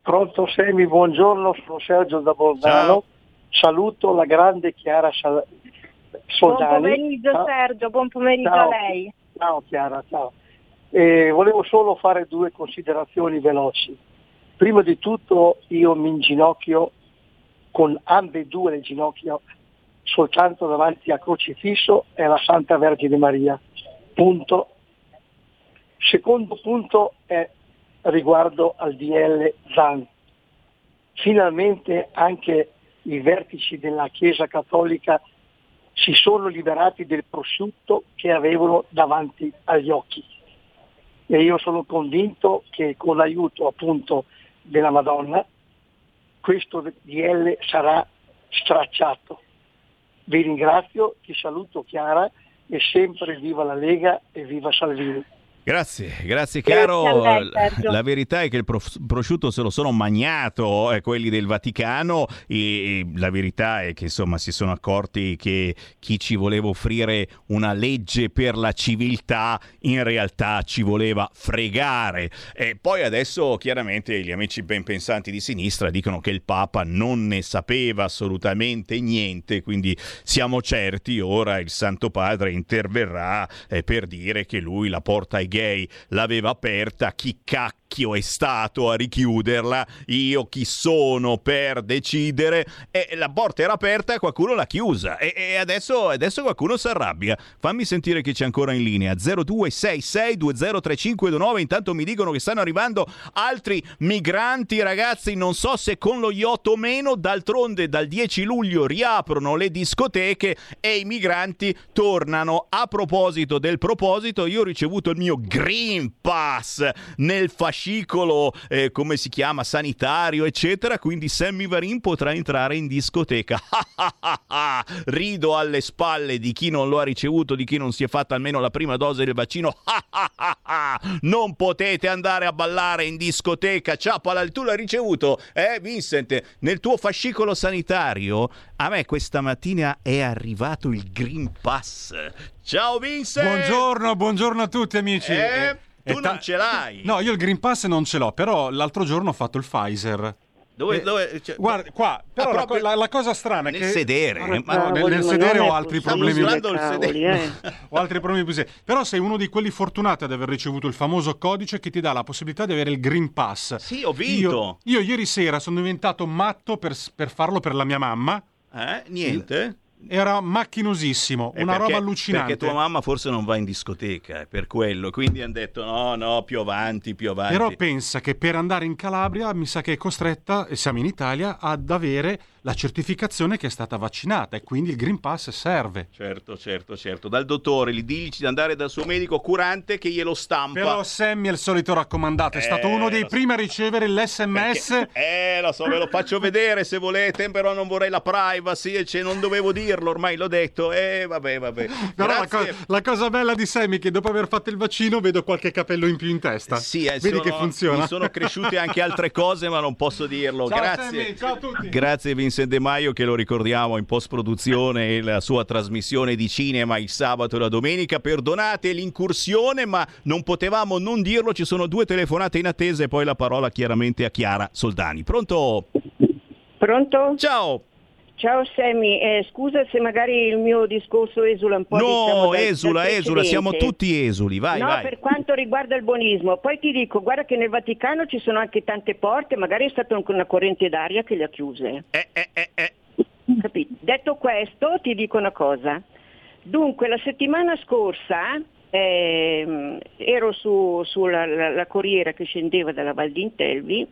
Pronto Semi, buongiorno, sono Sergio da Bolzano. Saluto la grande Chiara Sal- Buon Soldani. pomeriggio Ciao. Sergio, buon pomeriggio Ciao. a lei. Ciao Chiara, ciao. Eh, volevo solo fare due considerazioni veloci. Prima di tutto io mi inginocchio con ambedue le ginocchia soltanto davanti a Crocifisso e alla Santa Vergine Maria. Punto. Secondo punto è riguardo al DL Zan. Finalmente anche i vertici della Chiesa Cattolica si sono liberati del prosciutto che avevano davanti agli occhi. E io sono convinto che con l'aiuto appunto della Madonna questo DL sarà stracciato. Vi ringrazio, ti saluto Chiara e sempre viva la Lega e viva Salvini. Grazie, grazie Grazie caro. Sergio. La verità è che il prosciutto se lo sono magnato eh, quelli del Vaticano e e la verità è che insomma si sono accorti che chi ci voleva offrire una legge per la civiltà in realtà ci voleva fregare. E poi adesso chiaramente gli amici ben pensanti di sinistra dicono che il Papa non ne sapeva assolutamente niente, quindi siamo certi ora il Santo Padre interverrà eh, per dire che lui la porta ai gay l'aveva aperta, chi cacchio è stato a richiuderla, io chi sono per decidere? E la porta era aperta e qualcuno l'ha chiusa. E, e adesso, adesso qualcuno si arrabbia. Fammi sentire chi c'è ancora in linea. 0266203529 intanto mi dicono che stanno arrivando altri migranti ragazzi. Non so se con lo yacht o meno. D'altronde dal 10 luglio riaprono le discoteche e i migranti tornano. A proposito del proposito io ho ricevuto il mio Green Pass nel fascicolo eh, come si chiama sanitario eccetera. Quindi Sammy Varin potrà entrare in discoteca. Rido alle spalle di chi non lo ha ricevuto di chi non si è fatta almeno la prima dose del vaccino. Non potete andare a ballare in discoteca. Ciao tu l'hai ricevuto eh Vincent? Nel tuo fascicolo sanitario a me questa mattina è arrivato il Green Pass ciao Vincent Buongiorno, buongiorno a tutti amici. Eh, E- tu e ta- non ce l'hai No, io il Green Pass non ce l'ho, però l'altro giorno ho fatto il Pfizer. Dove, Eh, dove- cioè- guarda, qua, però Ah, la, proprio la- la cosa strana è nel che... sedere, No, ma- no, nel, nel sedere ho altri problemi. Stanno usando il Cavoli, sedere. eh. ho altri problemi più seri. Però sei uno di quelli fortunati ad aver ricevuto il famoso codice che ti dà la possibilità di avere il Green Pass. Sì, ho vinto. Io, io ieri sera sono diventato matto per, per farlo per la mia mamma. Eh, niente. Era macchinosissimo, Eh, una perché- roba allucinante. Perché tua mamma forse non va in discoteca, è per quello. Quindi hanno detto no, no, più avanti, più avanti. Però pensa che per andare in Calabria mi sa che è costretta, e siamo in Italia, ad avere la certificazione che è stata vaccinata e quindi il Green Pass serve. Certo, certo, certo. Dal dottore, gli dici di andare dal suo medico curante che glielo stampa. Però Sammy è il solito raccomandato, è stato Eh, uno dei so. primi a ricevere l'SMS. Eh, lo so, ve lo faccio vedere se volete, però non vorrei la privacy, e cioè, non dovevo dirlo, ormai l'ho detto. Eh, vabbè, vabbè. Però la, co- la cosa bella di Sammy è che dopo aver fatto il vaccino vedo qualche capello in più in testa. Sì, eh, Vedi sono- che funziona. Mi sono cresciute anche altre cose, ma non posso dirlo. Ciao Grazie. Sammy, ciao a tutti. Grazie Vincent. Vincent De Maio che lo ricordiamo in post-produzione e la sua trasmissione di cinema il sabato e la domenica. Perdonate l'incursione, ma non potevamo non dirlo. Ci sono due telefonate in attesa e poi la parola chiaramente a Chiara Soldani. Pronto? Pronto? Ciao. Ciao Sammy, eh, scusa se magari il mio discorso esula un po'. diciamo, No, dal- esula, dal esula, siamo tutti esuli. Vai, no, vai. per quanto riguarda il buonismo, poi ti dico, guarda che nel Vaticano ci sono anche tante porte, magari è stata anche una corrente d'aria che le ha chiuse. Eh, Capito? Detto questo, ti dico una cosa. Dunque, la settimana scorsa ehm, ero su, sulla la, la corriera che scendeva dalla Val d'Intelvi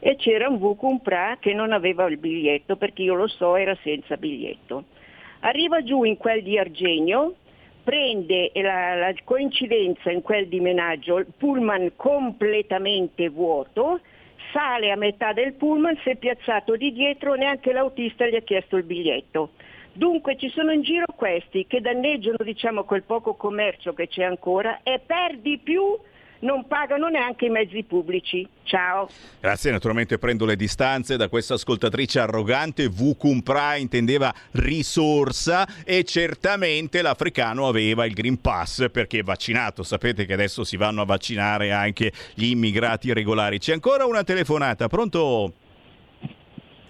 e c'era un Vucumpra che non aveva il biglietto, perché io lo so, era senza biglietto. Arriva giù in quel di Argenio, prende la, la coincidenza in quel di Menaggio, il pullman completamente vuoto, sale a metà del pullman, si è piazzato di dietro, neanche l'autista gli ha chiesto il biglietto. Dunque ci sono in giro questi che danneggiano diciamo, quel poco commercio che c'è ancora e per di più non pagano neanche i mezzi pubblici. Ciao. Grazie, naturalmente prendo le distanze da questa ascoltatrice arrogante. Vucumpra intendeva risorsa e certamente l'africano aveva il Green Pass perché è vaccinato. Sapete che adesso si vanno a vaccinare anche gli immigrati regolari. C'è ancora una telefonata, pronto?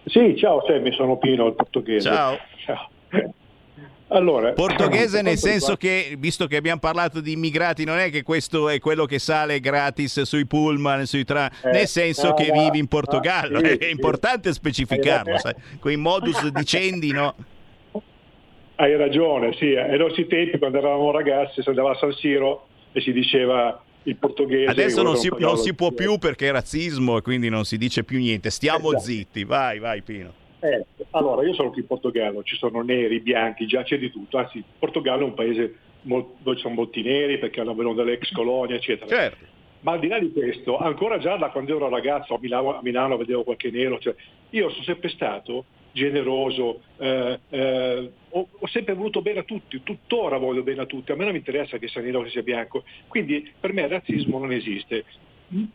Sì, ciao Sammy, sono Pino, il portoghese. Ciao. Ciao. Allora, Portoghese nel senso che, visto che abbiamo parlato di immigrati, non è che questo è quello che sale gratis sui pullman, sui tra... Eh, nel senso no, che vivi in Portogallo, ah, sì, è sì. importante specificarlo, sai, quei modus dicendi, no? Hai ragione, sì, ai nostri tempi quando eravamo ragazzi si andava a San Siro e si diceva il portoghese. Adesso non si, non si può più perché è razzismo e quindi non si dice più niente, stiamo Esatto. zitti, vai, vai Pino. Eh, allora, io sono qui in Portogallo, ci sono neri, bianchi, già c'è di tutto, anzi il Portogallo è un paese dove ci sono molti neri perché hanno venuto dalle ex colonie, eccetera. Certo. Ma al di là di questo, ancora già da quando ero ragazzo a Milano, a Milano vedevo qualche nero, cioè, io sono sempre stato generoso, eh, eh, ho, ho sempre voluto bene a tutti, tuttora voglio bene a tutti, a me non mi interessa che sia nero o che sia bianco, quindi per me il razzismo non esiste.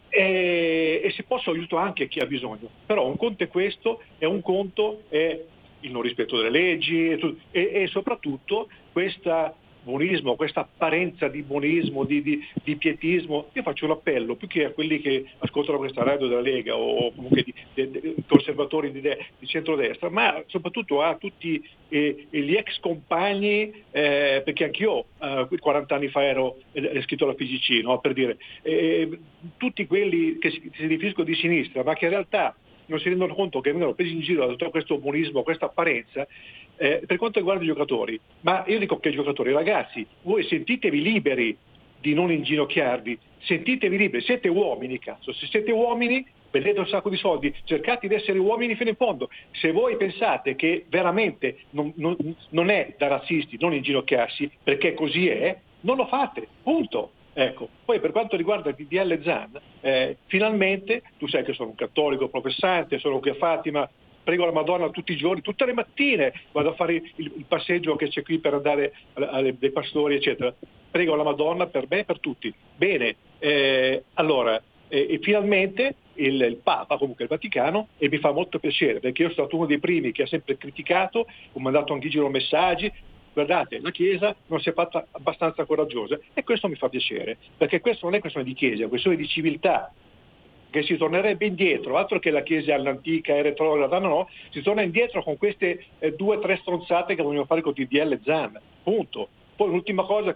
E, e se posso aiuto anche chi ha bisogno, però un conto è questo e un conto è il non rispetto delle leggi e, e- e soprattutto questa buonismo, questa apparenza di buonismo, di, di- di pietismo. Io faccio l'appello più che a quelli che ascoltano questa radio della Lega o comunque di, di- conservatori di, di centrodestra, ma soprattutto a tutti eh, gli ex compagni, eh, perché anch'io eh, 40 anni fa ero eh, iscritto alla PGC, no? per dire, tutti quelli che si, si definiscono di sinistra, ma che in realtà non si rendono conto che vengono presi in giro da tutto questo buonismo, questa apparenza, eh, per quanto riguarda i giocatori, ma io dico che i giocatori, ragazzi, voi sentitevi liberi di non inginocchiarvi, sentitevi liberi, siete uomini, cazzo, se siete uomini prendete un sacco di soldi, cercate di essere uomini fino in fondo. Se voi pensate che veramente non, non- non è da razzisti non inginocchiarsi, perché così è, non lo fate, punto. Ecco. Poi per quanto riguarda il DDL Zan, eh, finalmente, tu sai che sono un cattolico professante, sono qui a Fatima, prego la Madonna tutti i giorni, tutte le mattine vado a fare il, il passeggio che c'è qui per andare alle- pastori, eccetera. Prego la Madonna per me e per tutti. Bene, eh, allora, eh, e finalmente il, il Papa, comunque il Vaticano, e mi fa molto piacere, perché io sono stato uno dei primi che ha sempre criticato, ho mandato anche in giro messaggi, guardate, la Chiesa non si è fatta abbastanza coraggiosa e questo mi fa piacere, perché questo non è questione di Chiesa, è questione di civiltà, che si tornerebbe indietro, altro che la Chiesa all'antica e retrograda, no, no, si torna indietro con queste eh, due o tre stronzate che vogliono fare con DDL Zan, punto. Poi l'ultima cosa,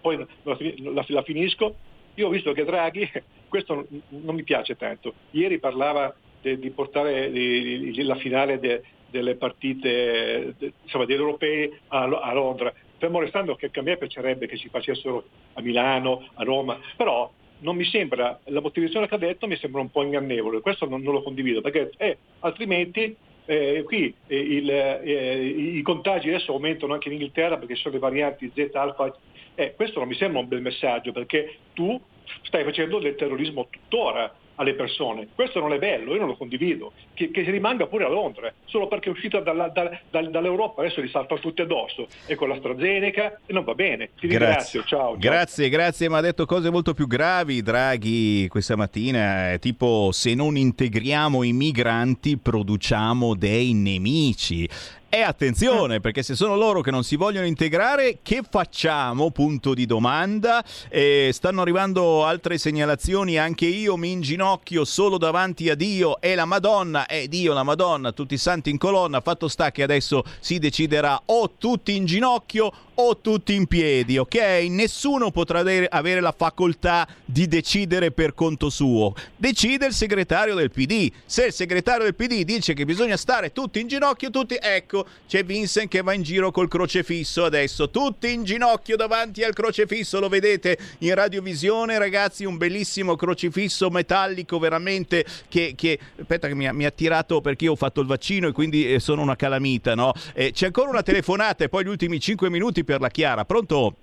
poi la, la- la finisco, io ho visto che Draghi, questo non, mi piace tanto, ieri parlava de- di portare di- di- la finale de- delle partite de- insomma, degli europei a, a Londra, fermo restando che a me piacerebbe che si facessero a Milano, a Roma, però non mi sembra, la motivazione che ha detto mi sembra un po' ingannevole, questo non, non lo condivido, perché eh, altrimenti eh, qui eh, il, eh, i contagi adesso aumentano anche in Inghilterra perché ci sono le varianti Z, alfa, eh, questo non mi sembra un bel messaggio perché tu stai facendo del terrorismo tuttora, alle persone. Questo non è bello, io non lo condivido. Che, che si rimanga pure a Londra, solo perché è uscita dalla- dal- dal- dall'Europa, adesso li saltano tutti addosso. E con l'AstraZeneca e non va bene. Ti ringrazio, ciao. ciao. Grazie, grazie, ma ha detto cose molto più gravi Draghi questa mattina, eh, tipo se non integriamo i migranti produciamo dei nemici. E attenzione, perché se sono loro che non si vogliono integrare, che facciamo? Punto di domanda. Eh, stanno arrivando altre segnalazioni, anche io mi inginocchio solo davanti a Dio e la Madonna, e Dio, la Madonna, tutti i santi in colonna. Fatto sta che adesso si deciderà o tutti in ginocchio o tutti in piedi, ok? Nessuno potrà avere- la facoltà di decidere per conto suo. Decide il segretario del PD. Se il segretario del PD dice che bisogna stare tutti in ginocchio, tutti, ecco, c'è Vincent che va in giro col crocefisso adesso, tutti in ginocchio davanti al crocefisso, lo vedete in radiovisione, ragazzi, un bellissimo crocifisso metallico veramente che, che aspetta che mi ha, mi ha tirato perché io ho fatto il vaccino e quindi eh, sono una calamita, no? Eh, c'è ancora una telefonata e poi gli ultimi 5 minuti per la Chiara. Pronto?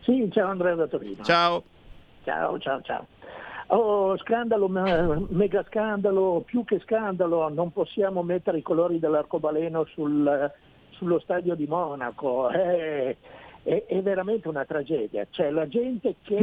Sì, ciao Andrea da Torino. Ciao. Ciao, ciao, ciao. Oh, scandalo, me- mega scandalo, più che scandalo, non possiamo mettere i colori dell'arcobaleno sul- sullo stadio di Monaco, è, è- è veramente una tragedia. C'è la gente che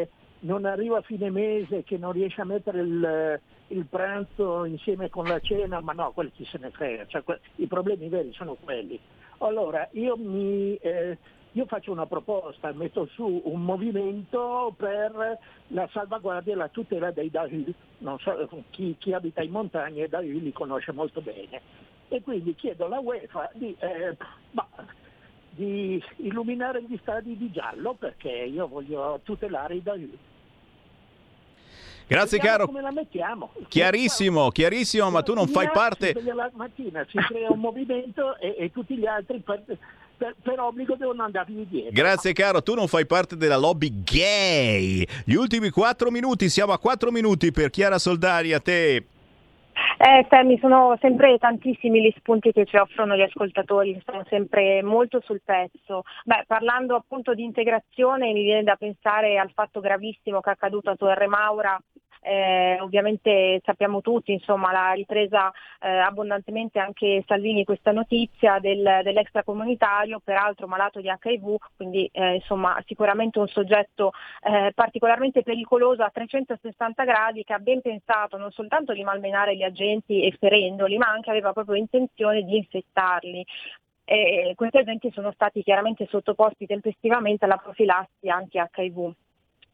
eh, non arriva a fine mese, che non riesce a mettere il, il pranzo insieme con la cena, ma no, quelli chi se ne frega, cioè, que- i problemi veri sono quelli. Allora, io mi... eh, io faccio una proposta, metto su un movimento per la salvaguardia e la tutela dei Dahu. Non so, chi, chi abita in montagna i Dahu li conosce molto bene. E quindi chiedo alla UEFA di, eh, bah, di illuminare gli stadi di giallo perché io voglio tutelare i Dahu. Grazie Vediamo caro. come la mettiamo. Chiarissimo, chiarissimo, ma tu non fai parte... La mattina si crea un movimento e, e tutti gli altri per, per- per obbligo devono andargli dietro. Grazie caro, tu non fai parte della lobby gay. Gli ultimi 4 minuti, siamo a 4 minuti per Chiara Soldari, a te. Eh, Sammy, sono sempre tantissimi gli spunti che ci offrono gli ascoltatori, sono sempre molto sul pezzo. Beh, parlando appunto di integrazione mi viene da pensare al fatto gravissimo che è accaduto a Torre Maura. Eh, ovviamente sappiamo tutti, insomma, l'ha ripresa eh, abbondantemente anche Salvini questa notizia del, dell'extracomunitario, peraltro malato di HIV, quindi eh, insomma sicuramente un soggetto eh, particolarmente pericoloso a 360 gradi che ha ben pensato non soltanto di malmenare gli agenti e ferendoli, ma anche aveva proprio intenzione di infettarli. E questi agenti sono stati chiaramente sottoposti tempestivamente alla profilassi anti-HIV.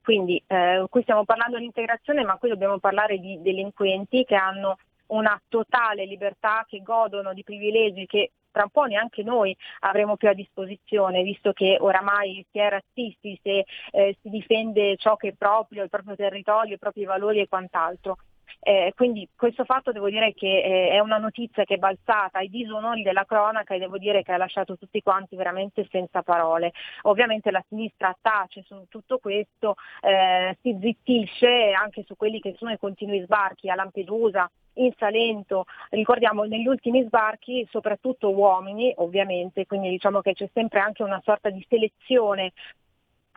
Quindi eh, qui stiamo parlando di integrazione, ma qui dobbiamo parlare di delinquenti che hanno una totale libertà, che godono di privilegi che tra un po' neanche noi avremo più a disposizione, visto che oramai si è razzisti, se eh, si difende ciò che è proprio, il proprio territorio, i propri valori e quant'altro. Eh, quindi questo fatto devo dire che eh, è una notizia che è balzata ai disonori della cronaca e devo dire che ha lasciato tutti quanti veramente senza parole. Ovviamente la sinistra tace su tutto questo, eh, si zittisce anche su quelli che sono i continui sbarchi a Lampedusa, in Salento, ricordiamo negli ultimi sbarchi soprattutto uomini ovviamente, quindi diciamo che c'è sempre anche una sorta di selezione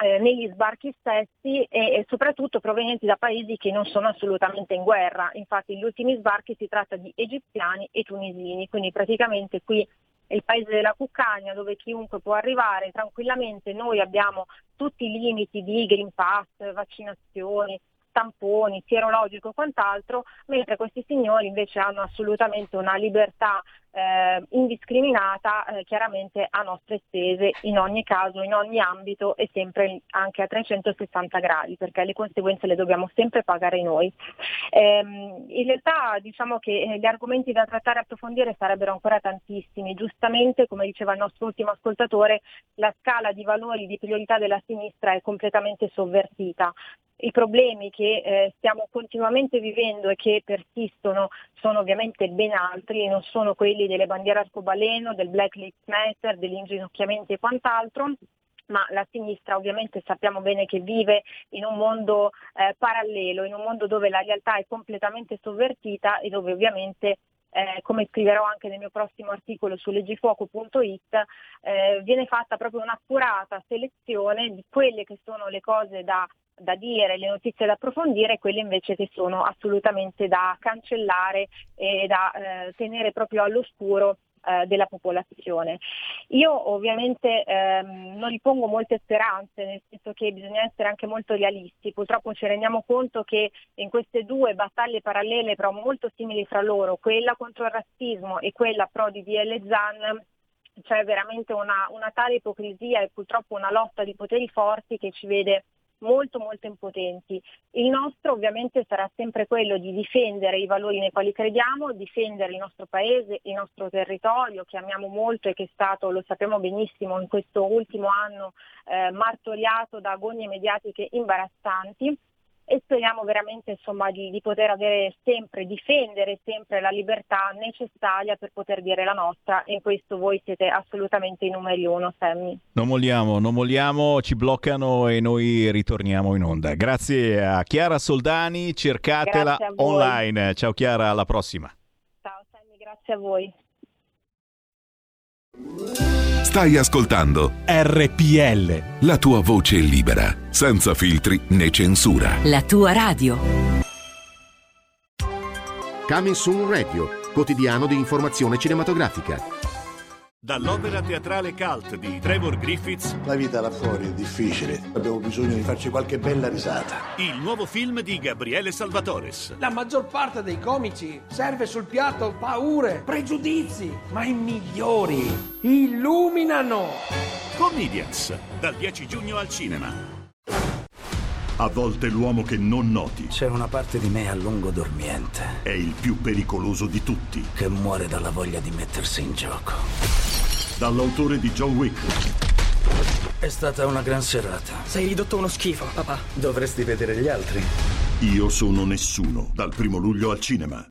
eh, negli sbarchi stessi e, e soprattutto provenienti da paesi che non sono assolutamente in guerra. Infatti gli ultimi sbarchi si tratta di egiziani e tunisini, quindi praticamente qui è il paese della cuccagna dove chiunque può arrivare tranquillamente, noi abbiamo tutti i limiti di Green Pass, vaccinazioni, tamponi, sierologico e quant'altro, mentre questi signori invece hanno assolutamente una libertà eh, indiscriminata, eh, chiaramente a nostre spese, in ogni caso, in ogni ambito e sempre anche a 360 gradi, perché le conseguenze le dobbiamo sempre pagare noi. Ehm, in realtà diciamo che eh, gli argomenti da trattare e approfondire sarebbero ancora tantissimi. Giustamente, come diceva il nostro ultimo ascoltatore, la scala di valori di priorità della sinistra è completamente sovvertita i problemi che eh, stiamo continuamente vivendo e che persistono sono ovviamente ben altri e non sono quelli delle bandiere arcobaleno, del Black Lives Matter, degli inginocchiamenti e quant'altro ma la sinistra ovviamente sappiamo bene che vive in un mondo eh, parallelo, in un mondo dove la realtà è completamente sovvertita e dove ovviamente eh, come scriverò anche nel mio prossimo articolo su leggifuoco.it, eh, viene fatta proprio un'accurata selezione di quelle che sono le cose da da dire, le notizie da approfondire e quelle invece che sono assolutamente da cancellare e da eh, tenere proprio all'oscuro eh, della popolazione. Io ovviamente ehm, non ripongo molte speranze, nel senso che bisogna essere anche molto realisti. Purtroppo ci rendiamo conto che in queste due battaglie parallele, però molto simili fra loro, quella contro il razzismo e quella pro di DL Zan, c'è veramente una, una tale ipocrisia e purtroppo una lotta di poteri forti che ci vede molto molto impotenti. Il nostro ovviamente sarà sempre quello di difendere i valori nei quali crediamo, difendere il nostro paese, il nostro territorio che amiamo molto e che è stato, lo sappiamo benissimo, in questo ultimo anno eh, martoriato da agonie mediatiche imbarazzanti e speriamo veramente insomma, di, di, poter avere sempre, difendere sempre la libertà necessaria per poter dire la nostra e in questo voi siete assolutamente i numeri uno, Sammy. Non molliamo, non molliamo, ci bloccano e noi ritorniamo in onda. Grazie a Chiara Soldani, cercatela online. Ciao Chiara, alla prossima. Ciao Sammy, grazie a voi. Stai ascoltando RPL. la tua voce libera, senza filtri né censura. La tua radio. Coming Soon Radio, quotidiano di informazione cinematografica. Dall'opera teatrale cult di Trevor Griffiths, La vita là fuori è difficile, abbiamo bisogno di farci qualche bella risata. il nuovo film di Gabriele Salvatores. La maggior parte dei comici serve sul piatto paure, pregiudizi, ma i migliori illuminano. Comedians, dal 10 giugno al cinema. A volte l'uomo che non noti C'è una parte di me a lungo dormiente è il più pericoloso di tutti. che muore dalla voglia di mettersi in gioco. Dall'autore di John Wick, È stata una gran serata. Sei ridotto uno schifo, papà. Dovresti vedere gli altri. Io sono nessuno, dal primo luglio al cinema.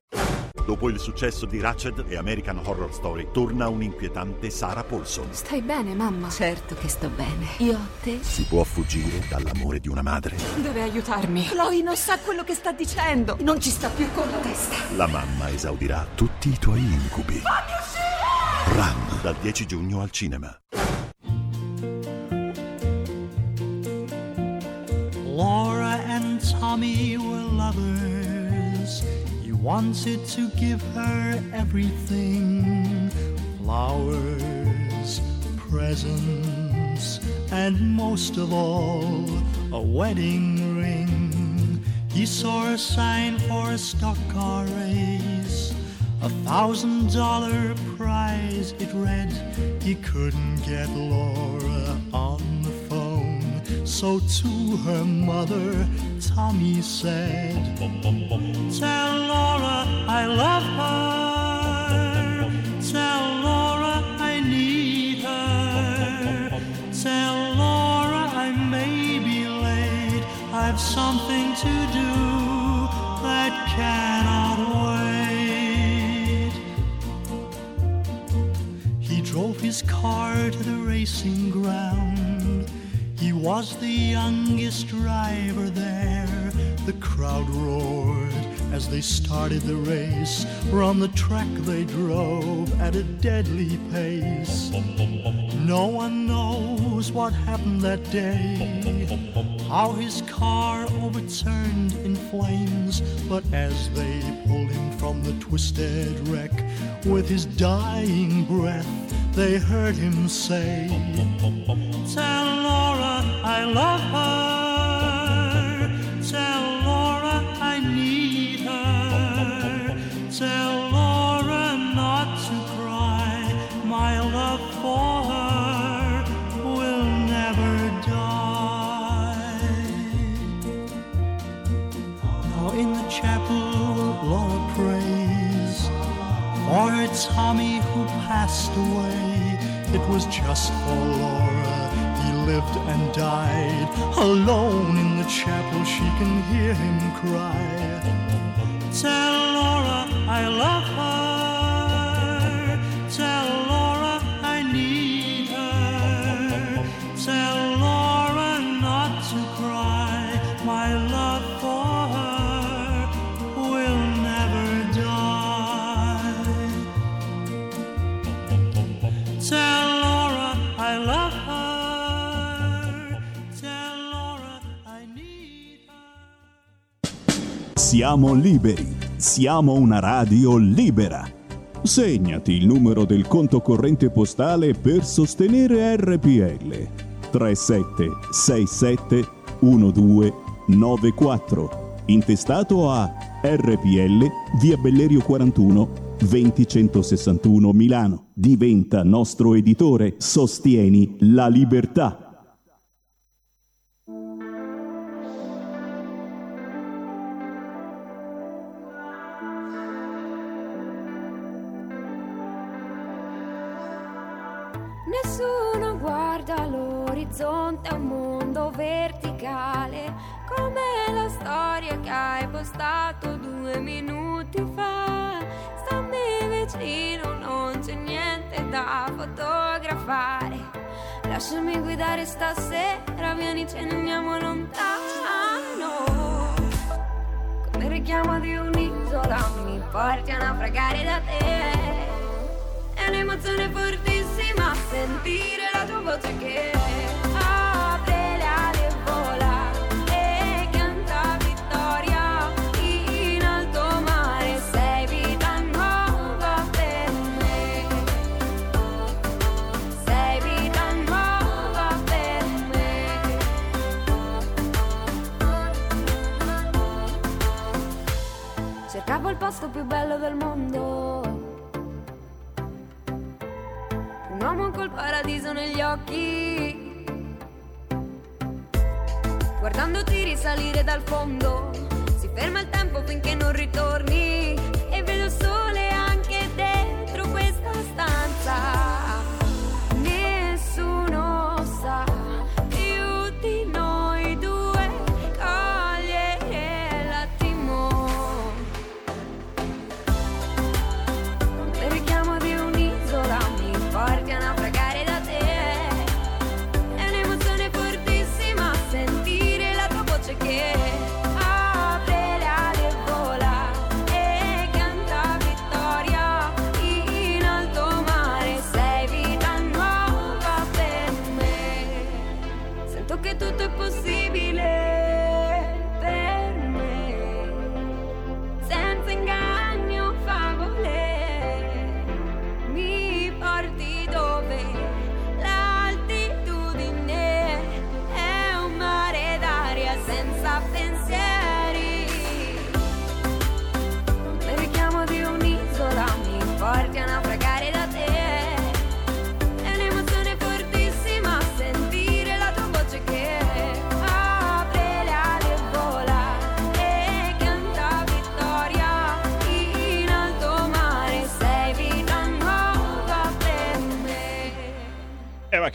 Dopo il successo di Ratched e American Horror Story, torna un'inquietante Sarah Paulson. Stai bene, mamma? Certo che sto bene. Io a te? Si può fuggire dall'amore di una madre? Deve aiutarmi. Chloe non sa quello che sta dicendo. Non ci sta più con la testa. La mamma esaudirà tutti i tuoi incubi. Run, dal 10 giugno al cinema. Laura and Tommy were lovers. He wanted to give her everything flowers, presents, and most of all, a wedding ring. He saw a sign for a stock car race. A thousand dollar prize, it read. He couldn't get Laura on. So to her mother, Tommy said, Tell Laura I love her. Tell Laura I need her. Tell Laura I may be late. I've something to do that cannot wait. He drove his car to the racing ground. He was the youngest driver there. The crowd roared as they started the race. From the track they drove at a deadly pace. No one knows what happened that day. How his car overturned in flames. But as they pulled him from the twisted wreck, with his dying breath, they heard him say, Tell Laura I love her. Tell Laura I need her. Tell Laura not to cry. My love for her will never die. Now in the chapel, Laura prays for her Tommy who passed away. It was just for Laura. He lived and died alone in the chapel. She can hear him cry. Tell Laura I love her. Siamo liberi. Siamo una radio libera. Segnati il numero del conto corrente postale per sostenere RPL. 3767 1294. Intestato a RPL via Bellerio 41 20161 Milano. Diventa nostro editore. Sostieni la libertà. Hai postato due minuti fa. Stammi vicino, non c'è niente da fotografare. Lasciami guidare stasera, vieni, ce ne andiamo lontano. Come il richiamo di un'isola, mi porti a naufragare da te. È un'emozione fortissima sentire la tua voce che posto più bello del mondo. Un uomo col paradiso negli occhi. Guardandoti risalire dal fondo, si ferma il tempo finché non ritorni. E vedo il sole Sento che tutto è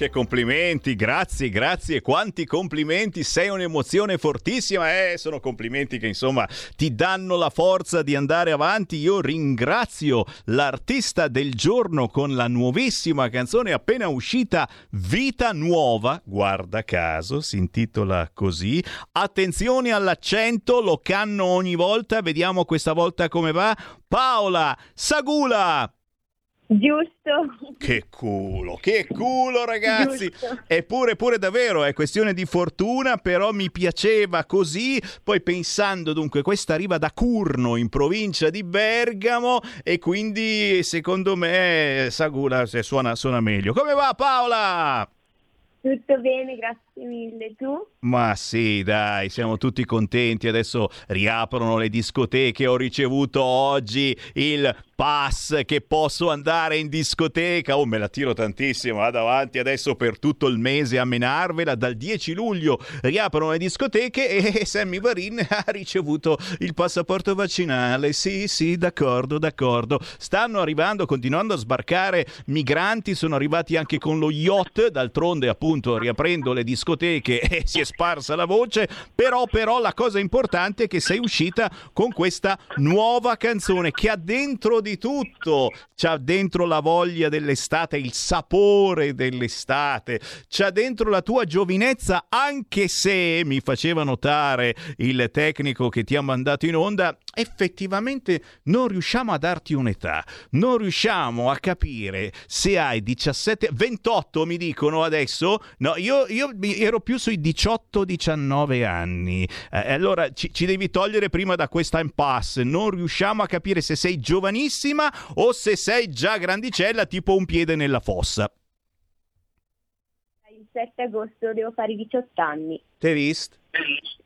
che complimenti, grazie, grazie, quanti complimenti, sei un'emozione fortissima, eh, sono complimenti che insomma ti danno la forza di andare avanti. Io ringrazio l'artista del giorno con la nuovissima canzone appena uscita, Vita Nuova, guarda caso, si intitola così. Attenzione all'accento, lo canno ogni volta, vediamo questa volta come va. Paola Sagula! Giusto. Che culo, che culo ragazzi! Giusto. Eppure, pure davvero, è questione di fortuna, però mi piaceva così. Poi pensando, dunque, questa arriva da Curno, in provincia di Bergamo, e quindi secondo me Sagula se suona, suona meglio. Come va Paola? Tutto bene, grazie mille. Tu? Ma sì, dai, siamo tutti contenti. Adesso riaprono le discoteche. Ho ricevuto oggi il pass che posso andare in discoteca. Oh, me la tiro tantissimo. Vado avanti adesso per tutto il mese a menarvela. Dal 10 luglio riaprono le discoteche e Sammy Varin ha ricevuto il passaporto vaccinale. Sì, sì, d'accordo, d'accordo. Stanno arrivando, continuando a sbarcare migranti. Sono arrivati anche con lo yacht. D'altronde, appunto, riaprendo le discoteche e si è sparsa la voce. Però, però, la cosa importante è che sei uscita con questa nuova canzone che ha dentro di tutto. C'ha dentro la voglia dell'estate, il sapore dell'estate. C'ha dentro la tua giovinezza, anche se mi faceva notare il tecnico che ti ha mandato in onda, effettivamente non riusciamo a darti un'età, non riusciamo a capire se hai 17, 28 mi dicono adesso, no, io, io ero più sui 18-19 anni, eh, allora ci, ci, devi togliere prima da questa impasse, non riusciamo a capire se sei giovanissima o se sei già grandicella tipo un piede nella fossa. Il 7 agosto devo fare i 18 anni. Te visto? Te visto?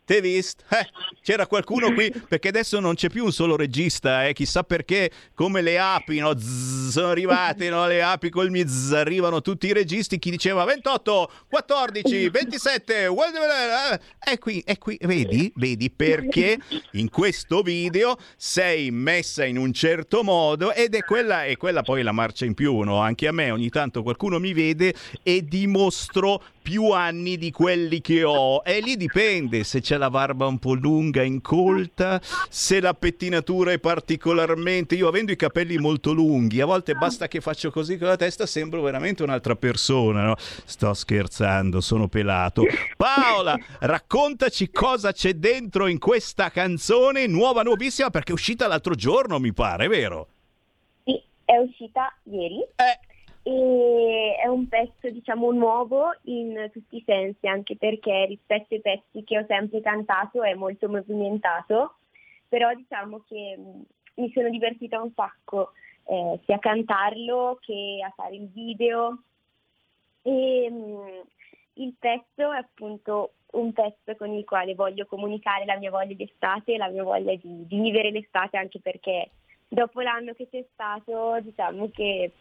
Eh, c'era qualcuno qui, perché adesso non c'è più un solo regista, eh, chissà perché, come le api, no? Zzz, sono arrivate no? le api col mizz, arrivano tutti i registi, chi diceva 28, 14, 27, e qui, e qui, vedi, vedi perché in questo video sei messa in un certo modo ed è quella, è quella poi la marcia in più, no? Anche a me ogni tanto qualcuno mi vede e dimostro più anni di quelli che ho e lì dipende se c'è la barba un po' lunga, incolta, se la pettinatura è particolarmente... Io avendo i capelli molto lunghi, a volte basta che faccio così con la testa, sembro veramente un'altra persona, no? Sto scherzando, sono pelato. Paola, raccontaci cosa c'è dentro in questa canzone nuova, nuovissima, perché è uscita l'altro giorno, mi pare, vero? Sì, è uscita ieri. Eh e è un pezzo diciamo nuovo in tutti i sensi anche perché rispetto ai pezzi che ho sempre cantato è molto movimentato. Però diciamo che mi sono divertita un sacco eh, sia a cantarlo che a fare il video. E mh, il pezzo è appunto un pezzo con il quale voglio comunicare la mia voglia di estate la mia voglia di, di vivere l'estate anche perché dopo l'anno che c'è stato diciamo che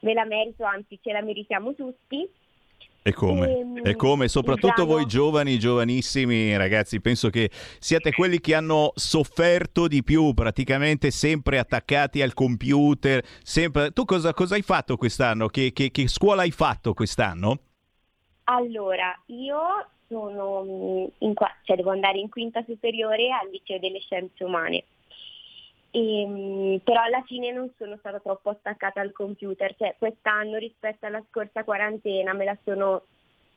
me la merito, anzi ce la meritiamo tutti. E come? Ehm, e come? Soprattutto voi giovani, giovanissimi ragazzi, penso che siate quelli che hanno sofferto di più, praticamente sempre attaccati al computer. Sempre... Tu cosa, cosa hai fatto quest'anno? Che, che, che scuola hai fatto quest'anno? Allora, io sono in qua- cioè devo andare in quinta superiore al liceo delle scienze umane. Ehm, però alla fine non sono stata troppo attaccata al computer, cioè quest'anno rispetto alla scorsa quarantena me la sono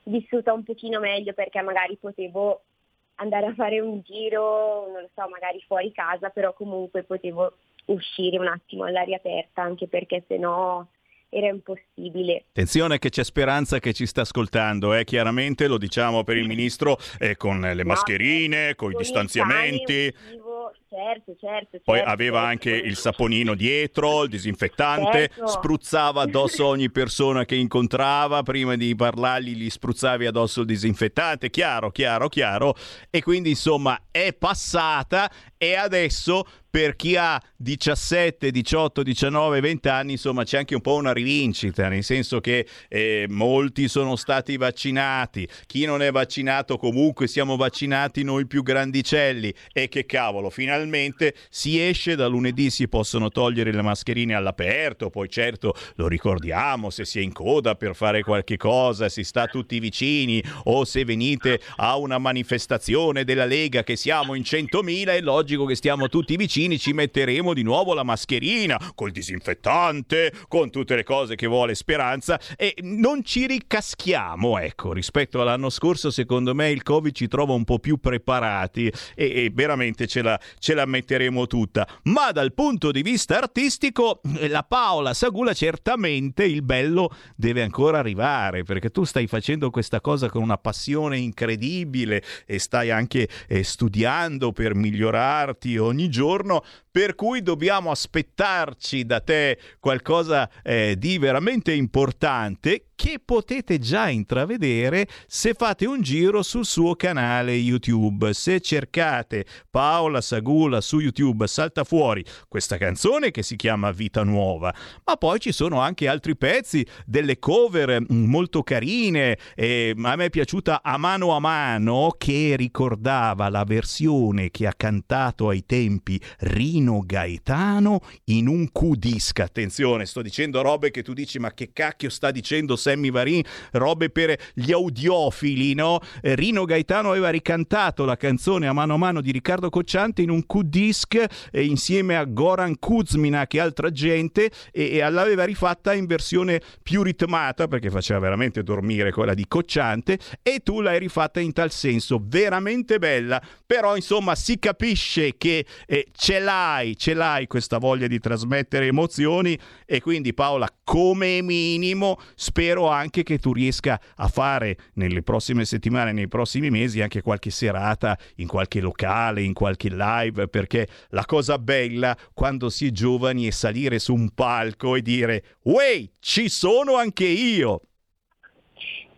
vissuta un pochino meglio perché magari potevo andare a fare un giro, non lo so, magari fuori casa, però comunque potevo uscire un attimo all'aria aperta anche perché sennò era impossibile. Attenzione che c'è Speranza che ci sta ascoltando, eh? chiaramente lo diciamo per il ministro eh, con le mascherine, con i Con il distanziamenti. cane certo, certo, Poi certo, aveva certo. anche il saponino dietro, il disinfettante, Certo. spruzzava addosso ogni persona che incontrava, prima di parlargli gli spruzzavi addosso il disinfettante, chiaro, chiaro, chiaro. E quindi insomma è passata e adesso per chi ha 17, 18, 19, 20 anni, insomma c'è anche un po' una rivincita, nel senso che eh, molti sono stati vaccinati, chi non è vaccinato comunque siamo vaccinati noi più grandicelli e che cavolo, finalmente si esce da lunedì, si possono togliere le mascherine all'aperto, poi certo lo ricordiamo, se si è in coda per fare qualche cosa, si sta tutti vicini o se venite a una manifestazione della Lega che siamo in 100.000 è logico che stiamo tutti vicini, ci metteremo di nuovo la mascherina col disinfettante, con tutte le cose che vuole Speranza e non ci ricaschiamo, ecco, rispetto all'anno scorso secondo me il Covid ci trova un po' più preparati e, e veramente ce la, ce la metteremo tutta. Ma dal punto di vista artistico, eh, la Paola Sagula certamente il bello deve ancora arrivare perché tu stai facendo questa cosa con una passione incredibile e stai anche eh, studiando per migliorarti ogni giorno, per cui dobbiamo aspettarci da te qualcosa eh, di veramente importante che potete già intravedere se fate un giro sul suo canale YouTube. Se cercate Paola Sagula su YouTube, salta fuori questa canzone che si chiama Vita Nuova, ma poi ci sono anche altri pezzi, delle cover mm, molto carine. E a me è piaciuta A mano a mano che ricordava la versione che ha cantato ai tempi Rino Gaetano in un Q-disc. Attenzione, sto dicendo robe che tu dici ma che cacchio sta dicendo Sammy Varin, robe per gli audiofili, no? Eh, Rino Gaetano aveva ricantato la canzone a mano a mano di Riccardo Cocciante in un Q-Disc eh, insieme a Goran Kuzminak e altra gente e, e l'aveva rifatta in versione più ritmata perché faceva veramente dormire quella di Cocciante e tu l'hai rifatta in tal senso veramente bella. Però insomma si capisce che eh, ce l'hai ce l'hai questa voglia di trasmettere emozioni e quindi Paola come minimo spero anche che tu riesca a fare nelle prossime settimane nei prossimi mesi anche qualche serata in qualche locale in qualche live perché la cosa bella quando si è giovani è salire su un palco e dire Wey, ci sono anche io!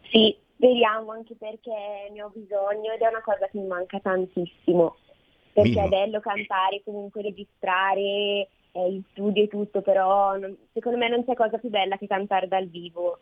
Sì, speriamo anche perché ne ho bisogno ed è una cosa che mi manca tantissimo. Perché Mimo. è bello cantare, comunque registrare, eh, in studio e tutto, però non- secondo me non c'è cosa più bella che cantare dal vivo.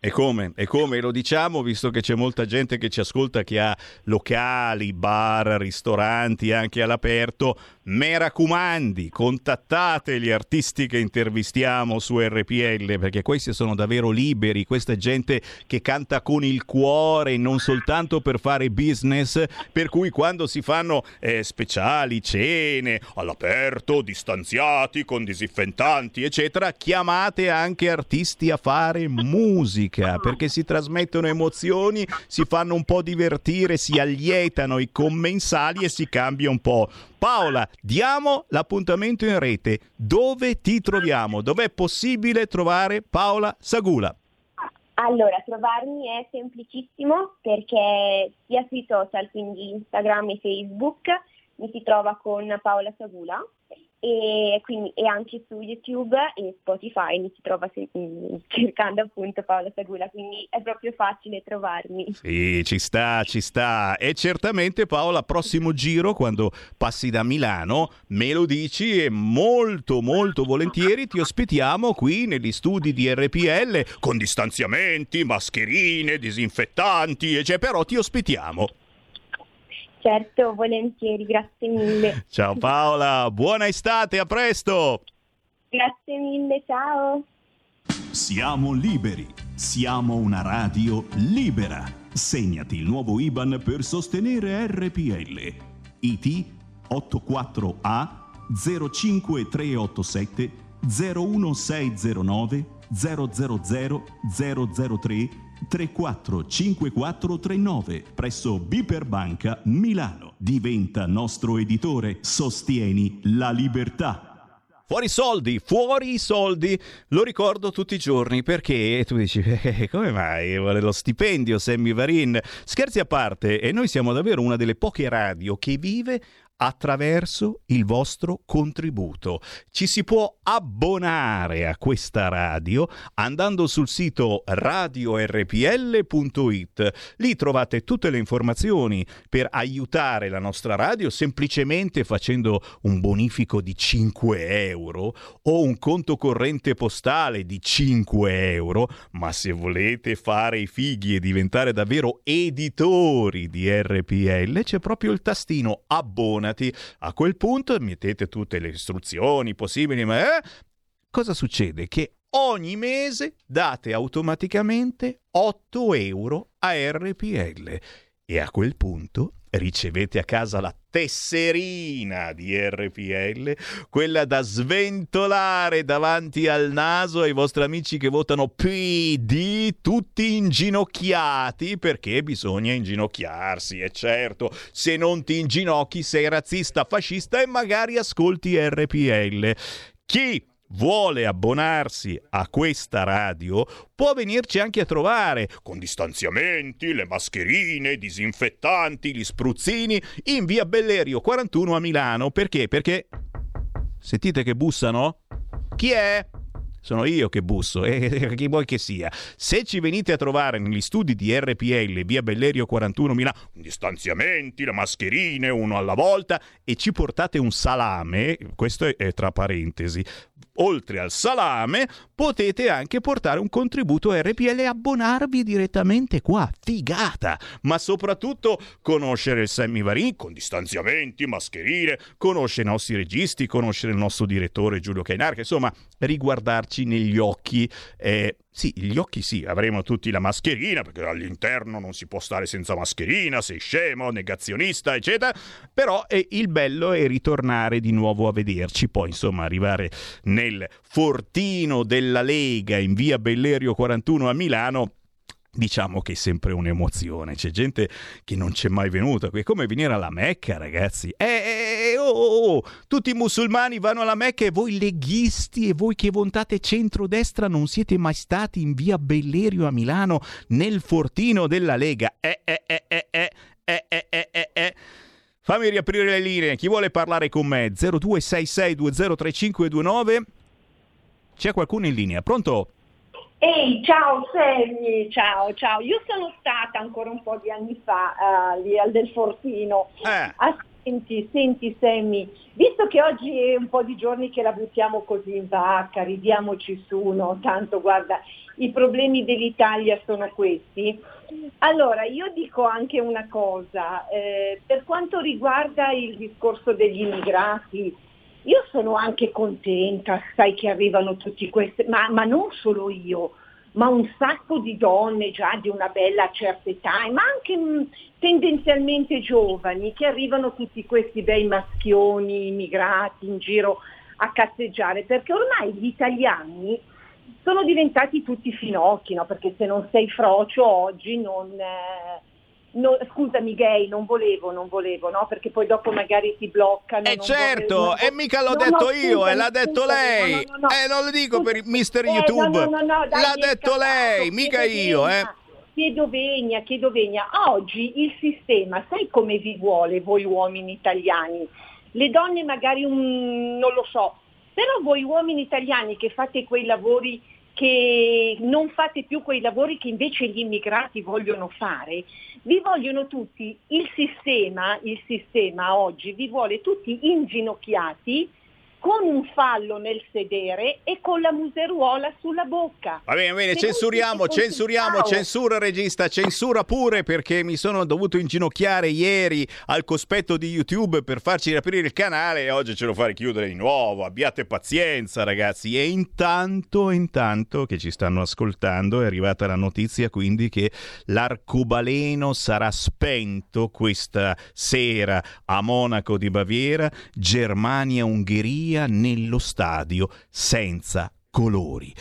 E come? E come? Lo diciamo, visto che c'è molta gente che ci ascolta che ha locali, bar, ristoranti anche all'aperto, mi raccomandi, contattate gli artisti che intervistiamo su RPL perché questi sono davvero liberi, questa gente che canta con il cuore, non soltanto per fare business, per cui quando si fanno eh, speciali, cene, all'aperto, distanziati, con disinfettanti, eccetera, chiamate anche artisti a fare musica, perché si trasmettono emozioni, si fanno un po' divertire, si allietano i commensali e si cambia un po'. Paola, diamo l'appuntamento in rete. Dove ti troviamo? Dov'è possibile trovare Paola Sagula? Allora, trovarmi è semplicissimo perché sia sui social, quindi Instagram e Facebook, mi si trova con Paola Sagula e, quindi, e anche su YouTube e Spotify mi si trova se- mm, cercando appunto Paola Sagula, quindi è proprio facile trovarmi. Sì, ci sta, ci sta. E certamente Paola, prossimo giro, quando passi da Milano, me lo dici e molto, molto volentieri ti ospitiamo qui negli studi di RPL con distanziamenti, mascherine, disinfettanti, e cioè, però ti ospitiamo. Certo, volentieri, grazie mille. Ciao Paola, buona estate, a presto! Grazie mille, ciao. Siamo liberi. Siamo una radio libera. Segnati il nuovo IBAN per sostenere RPL. IT 84A 05387 01609 000 003 345439 presso Biperbanca Milano. Diventa nostro editore. Sostieni la libertà. Fuori i soldi, fuori i soldi, lo ricordo tutti i giorni perché tu dici "Eh, come mai vuole lo stipendio Sammy Varin? Scherzi a parte, e noi siamo davvero una delle poche radio che vive attraverso il vostro contributo. Ci si può abbonare a questa radio andando sul sito radiorpl.it. Lì trovate tutte le informazioni per aiutare la nostra radio semplicemente facendo un bonifico di 5 euro o un conto corrente postale di 5 euro, ma se volete fare i fighi e diventare davvero editori di RPL c'è proprio il tastino abbonati. A quel punto mettete tutte le istruzioni possibili, ma eh, cosa succede? Che ogni mese date automaticamente 8 euro a RPL e a quel punto ricevete a casa la tesserina di RPL, quella da sventolare davanti al naso ai vostri amici che votano PD, tutti inginocchiati perché bisogna inginocchiarsi, e certo, se non ti inginocchi sei razzista, fascista e magari ascolti RPL. Chi vuole abbonarsi a questa radio può venirci anche a trovare con distanziamenti, le mascherine, i disinfettanti, gli spruzzini in via Bellerio 41 a Milano. Perché? Perché sentite che bussano? Chi è? Sono io che busso, e chi vuoi che sia. Se ci venite a trovare negli studi di RPL, via Bellerio 41 Milano, distanziamenti, le mascherine, uno alla volta, e ci portate un salame, questo è, è tra parentesi, oltre al salame potete anche portare un contributo RPL e abbonarvi direttamente qua. Figata! Ma soprattutto conoscere il Varin con distanziamenti, mascherine, conoscere i nostri registi, conoscere il nostro direttore Giulio Cainarca, insomma, riguardarci negli occhi. eh, Sì, gli occhi sì, avremo tutti la mascherina, perché all'interno non si può stare senza mascherina, sei scemo, negazionista, eccetera. Però eh, il bello è ritornare di nuovo a vederci, poi insomma arrivare nel fortino della Lega in via Bellerio 41 a Milano Diciamo che è sempre un'emozione, c'è gente che non c'è mai venuta, è come venire alla Mecca ragazzi. Eh, eh, eh, oh, oh, oh, tutti i musulmani vanno alla Mecca e voi leghisti e voi che vontate centrodestra non siete mai stati in via Bellerio a Milano nel fortino della Lega. Eh, eh, eh, eh, eh, eh, eh, eh, eh, eh. Fammi riaprire le linee, chi vuole parlare con me? 0266203529. C'è qualcuno in linea, pronto? Ehi, ciao Sammy, ciao, ciao. Io sono stata ancora un po' di anni fa uh, lì al del Fortino. Eh. Ah, senti, senti Sammy, visto che oggi è un po' di giorni che la buttiamo così in vacca, ridiamoci su, no? Tanto guarda, i problemi dell'Italia sono questi. Allora, io dico anche una cosa, eh, per quanto riguarda il discorso degli immigrati, io sono anche contenta, sai che arrivano tutti questi, ma, ma, non solo io, ma un sacco di donne già di una bella certa età, ma anche mh, tendenzialmente giovani, che arrivano tutti questi bei maschioni immigrati in giro a cazzeggiare, perché ormai gli italiani sono diventati tutti finocchi, no? perché se non sei frocio oggi non... Eh, No, scusami gay, non volevo, non volevo, no? Perché poi dopo magari ti bloccano. E eh certo, e mica l'ho no, detto no, io, e l'ha detto scusami, lei. no, no, no. E non lo dico per mister eh, YouTube. no, no, no, dai, l'ha detto scappato, lei, mica io, eh. vegna, Chiedo vegna, chiedo vegna. Oggi il sistema, sai come vi vuole voi uomini italiani? Le donne magari un, non lo so, però voi uomini italiani che fate quei lavori che non fate più quei lavori che invece gli immigrati vogliono fare, vi vogliono tutti, il sistema, il sistema oggi vi vuole tutti inginocchiati con un fallo nel sedere e con la museruola sulla bocca. Va bene, va bene, censuriamo, censuriamo, censura regista, censura pure perché mi sono dovuto inginocchiare ieri al cospetto di YouTube per farci riaprire il canale e oggi ce lo fare chiudere di nuovo. Abbiate pazienza ragazzi. E intanto, intanto che ci stanno ascoltando è arrivata la notizia quindi che l'arcobaleno sarà spento questa sera a Monaco di Baviera, Germania-Ungheria nello stadio senza colori.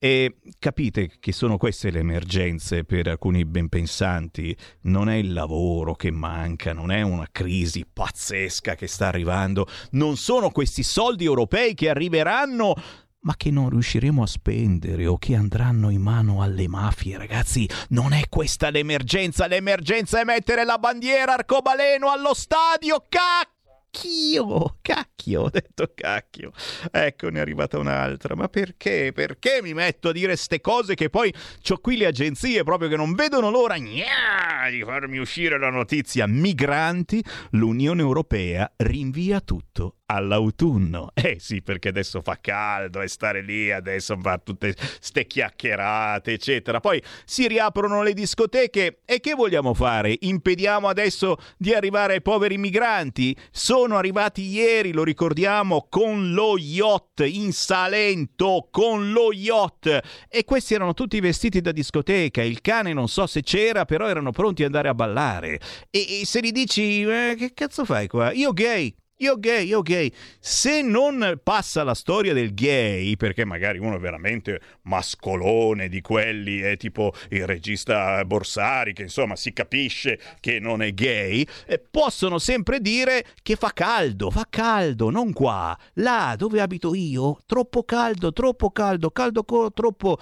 E capite che sono queste le emergenze per alcuni ben pensanti. Non è il lavoro che manca, non è una crisi pazzesca che sta arrivando, non sono questi soldi europei che arriveranno ma che non riusciremo a spendere o che andranno in mano alle mafie, ragazzi. Non è questa l'emergenza, l'emergenza è mettere la bandiera arcobaleno allo stadio, cacchio! Cacchio, cacchio, ho detto cacchio. Ecco, ne è arrivata un'altra. Ma perché? Perché mi metto a dire ste cose che poi ho qui le agenzie proprio che non vedono l'ora gna, di farmi uscire la notizia. Migranti, l'Unione Europea rinvia tutto all'autunno. Eh sì, perché adesso fa caldo e stare lì adesso a fare tutte ste chiacchierate, eccetera. Poi si riaprono le discoteche e che vogliamo fare? Impediamo adesso di arrivare ai poveri migranti? Sono arrivati ieri, lo ricordiamo, con lo yacht in Salento, con lo yacht. E questi erano tutti vestiti da discoteca. Il cane non so se c'era, però erano pronti ad andare a ballare. E, e se gli dici, eh, che cazzo fai qua? Io gay. Io gay, io gay. Se non passa la storia del gay, perché magari uno è veramente mascolone di quelli, è tipo il regista Borsari, che insomma si capisce che non è gay, eh, possono sempre dire che fa caldo, fa caldo, non qua, là dove abito io, troppo caldo, troppo caldo, caldo troppo...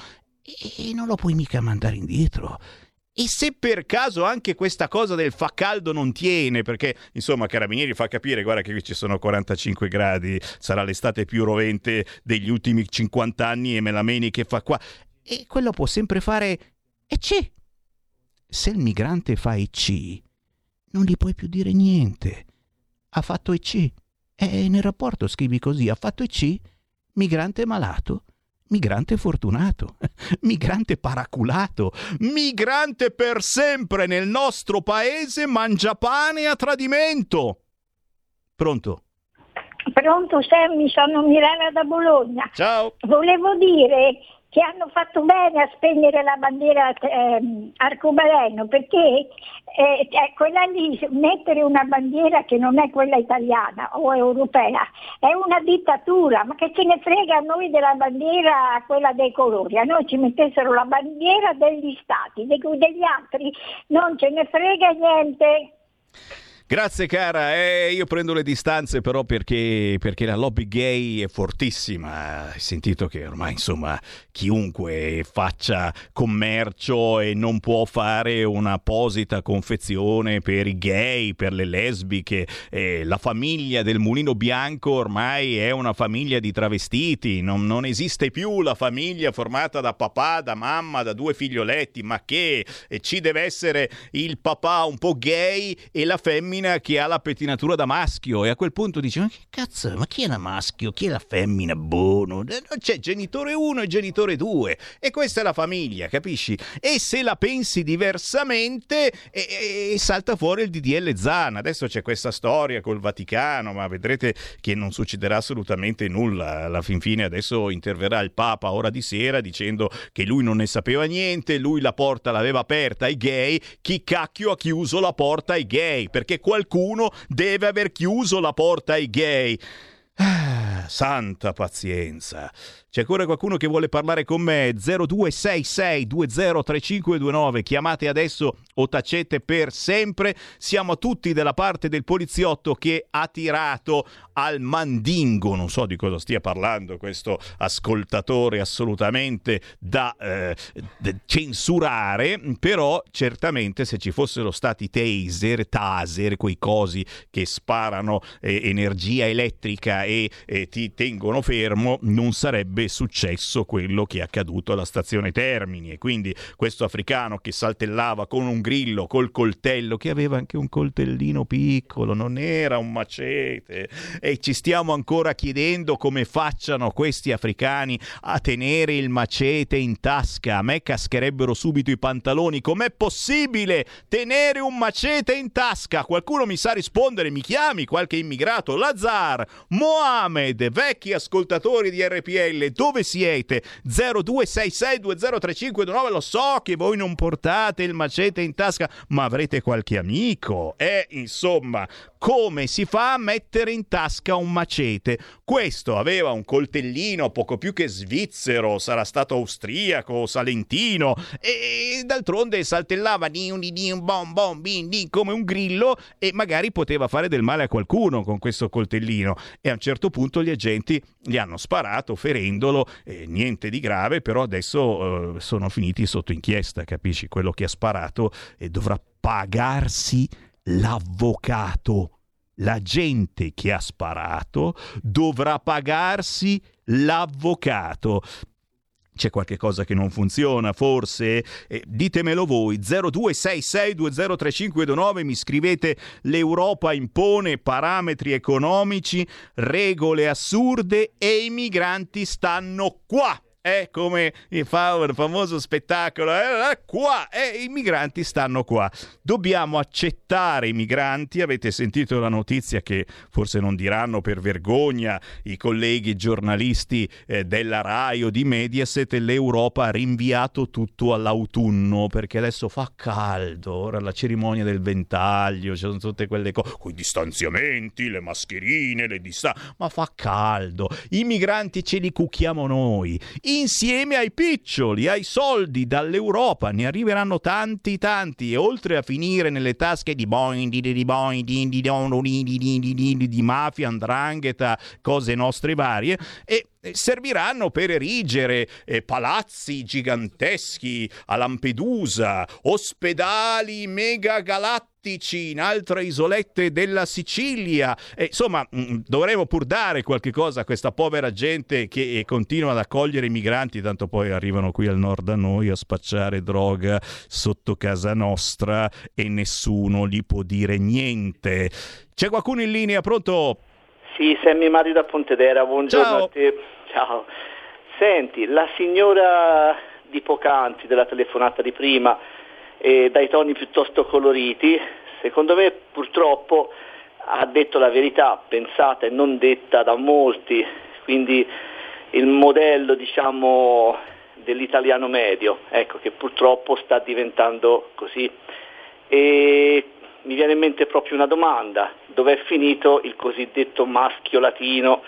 E non lo puoi mica mandare indietro. E se per caso anche questa cosa del fa caldo non tiene, perché insomma Carabinieri fa capire, guarda che qui ci sono 45 gradi, sarà l'estate più rovente degli ultimi 50 anni e me la meni che fa qua. E quello può sempre fare EC. Se il migrante fa EC, non gli puoi più dire niente. Ha fatto EC. E nel rapporto scrivi così, ha fatto EC, migrante malato. Migrante fortunato, migrante paraculato, migrante per sempre nel nostro paese mangiapane a tradimento. Pronto? Pronto Sammy, sono Milena da Bologna. Ciao. Volevo dire che hanno fatto bene a spegnere la bandiera ehm, arcobaleno perché eh, quella lì, mettere una bandiera che non è quella italiana o europea è una dittatura, ma che ce ne frega a noi della bandiera quella dei colori, a noi ci mettessero la bandiera degli stati, degli altri non ce ne frega niente. Grazie cara, eh, io prendo le distanze però perché, perché, la lobby gay è fortissima, hai sentito che ormai insomma chiunque faccia commercio e non può fare un'apposita confezione per i gay, per le lesbiche, eh, la famiglia del mulino bianco ormai è una famiglia di travestiti, non, non esiste più la famiglia formata da papà, da mamma, da due figlioletti, ma che? Eh, ci deve essere il papà un po' gay e la femmina femmina che ha la pettinatura da maschio e a quel punto dice ma che cazzo ma chi è la maschio? Chi è la femmina? Buono eh, c'è genitore 1 e genitore 2 e questa è la famiglia capisci? E se la pensi diversamente e, e, salta fuori il DDL Zan. Adesso c'è questa storia col Vaticano ma vedrete che non succederà assolutamente nulla. Alla fin fine adesso interverrà il Papa ora di sera dicendo che lui non ne sapeva niente lui la porta l'aveva aperta ai gay chi cacchio ha chiuso la porta ai gay? Perché qualcuno deve aver chiuso la porta ai gay. Ah, santa pazienza. C'è ancora qualcuno che vuole parlare con me? 0266203529. Chiamate adesso o tacete per sempre. Siamo tutti dalla parte del poliziotto che ha tirato al mandingo. Non so di cosa stia parlando questo ascoltatore assolutamente da eh, censurare, però certamente se ci fossero stati taser, taser, quei cosi che sparano eh, energia elettrica e eh, ti tengono fermo, non sarebbe successo quello che è accaduto alla stazione Termini e quindi questo africano che saltellava con un grillo, col coltello, che aveva anche un coltellino piccolo, non era un macete e ci stiamo ancora chiedendo come facciano questi africani a tenere il macete in tasca. A me cascherebbero subito i pantaloni. Com'è possibile tenere un macete in tasca? Qualcuno mi sa rispondere, mi chiami qualche immigrato, Lazar, Mohamed, vecchi ascoltatori di RPL, dove siete? 0266203529, lo so che voi non portate il macete in tasca, ma avrete qualche amico. E insomma, come si fa a mettere in tasca un macete? Questo aveva un coltellino poco più che svizzero, sarà stato austriaco, salentino, e d'altronde saltellava bom bom bin come un grillo e magari poteva fare del male a qualcuno con questo coltellino. E a un certo punto gli agenti gli hanno sparato ferendolo, eh, niente di grave, però adesso eh, sono finiti sotto inchiesta, capisci? Quello che ha sparato e dovrà pagarsi l'avvocato. La gente che ha sparato dovrà pagarsi l'avvocato c'è qualche cosa che non funziona, forse? Eh, ditemelo voi. 0266203529 mi scrivete l'Europa impone parametri economici, regole assurde e i migranti stanno qua è come fa un famoso spettacolo, eh, qua, eh, i migranti stanno qua. Dobbiamo accettare i migranti, avete sentito la notizia che forse non diranno per vergogna i colleghi giornalisti eh, della RAI o di Mediaset, l'Europa ha rinviato tutto all'autunno perché adesso fa caldo, ora la cerimonia del ventaglio, ci sono tutte quelle cose, con i distanziamenti, le mascherine, le distanze, ma fa caldo, i migranti ce li cucchiamo noi. I insieme ai piccioli, ai soldi dall'Europa. Ne arriveranno tanti, tanti. E oltre a finire nelle tasche di boing, di, di, boing, di, di, di, di, di mafia, andrangheta, cose nostre varie, e serviranno per erigere eh, palazzi giganteschi a Lampedusa, ospedali megagalattici in altre isolette della Sicilia. E, insomma, mh, mm, dovremmo pur dare qualche cosa a questa povera gente che eh, continua ad accogliere i migranti, tanto poi arrivano qui al nord da noi a spacciare droga sotto casa nostra e nessuno gli può dire niente. C'è qualcuno in linea, pronto? Sì, Sammy Mari da Pontedera, buongiorno Ciao. a te. Ciao. Senti, la signora di poc'anzi, della telefonata di prima, eh, dai toni piuttosto coloriti, secondo me purtroppo ha detto la verità, pensata e non detta da molti, quindi il modello diciamo dell'italiano medio, ecco, che purtroppo sta diventando così. E mi viene in mente proprio una domanda, dove è finito il cosiddetto maschio latino,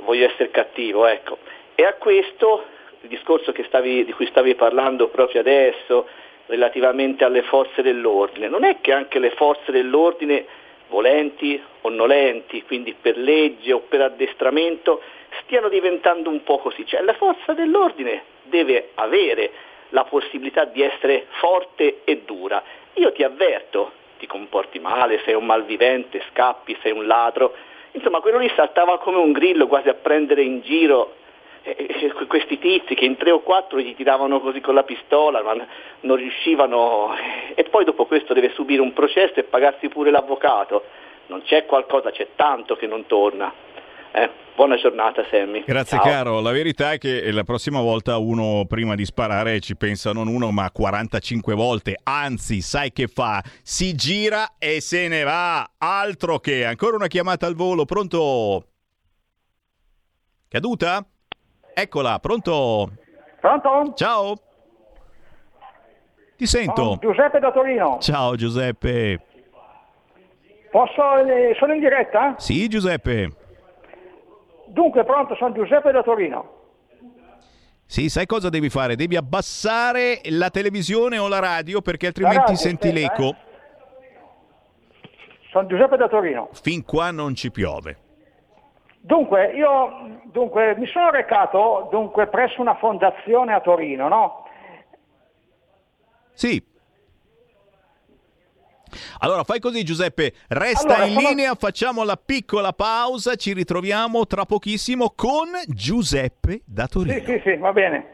voglio essere cattivo, ecco. E a questo, il discorso stavi, di cui stavi parlando proprio adesso, relativamente alle forze dell'ordine, non è che anche le forze dell'ordine, volenti o nolenti, quindi per legge o per addestramento, stiano diventando un po' così, cioè la forza dell'ordine deve avere la possibilità di essere forte e dura. Io ti avverto, ti comporti male, sei un malvivente, scappi, sei un ladro. Insomma, quello lì saltava come un grillo quasi a prendere in giro questi tizi che in tre o quattro gli tiravano così con la pistola, ma non riuscivano. E poi dopo questo deve subire un processo e pagarsi pure l'avvocato. Non c'è qualcosa, c'è tanto che non torna. Eh, buona giornata Sammy. Grazie Ciao. caro, la verità è che la prossima volta uno prima di sparare ci pensa non uno ma 45 volte, anzi sai che fa? Si gira e se ne va, altro che ancora una chiamata al volo, pronto? Caduta? Eccola, pronto? Pronto? Ciao. Ti sento. Sono Giuseppe da Torino. Ciao Giuseppe. Posso, eh, sono in diretta? Sì Giuseppe. Dunque, pronto, sono Giuseppe da Torino. Sì, sai cosa devi fare? Devi abbassare la televisione o la radio perché altrimenti radio, senti aspetta, l'eco. eh. Sono Giuseppe da Torino. Fin qua non ci piove. Dunque, io dunque, mi sono recato dunque, presso una fondazione a Torino, no? Sì. Allora fai così Giuseppe, resta Allora, in sono- linea, facciamo la piccola pausa, ci ritroviamo tra pochissimo con Giuseppe da Torino. Sì, sì, sì, va bene.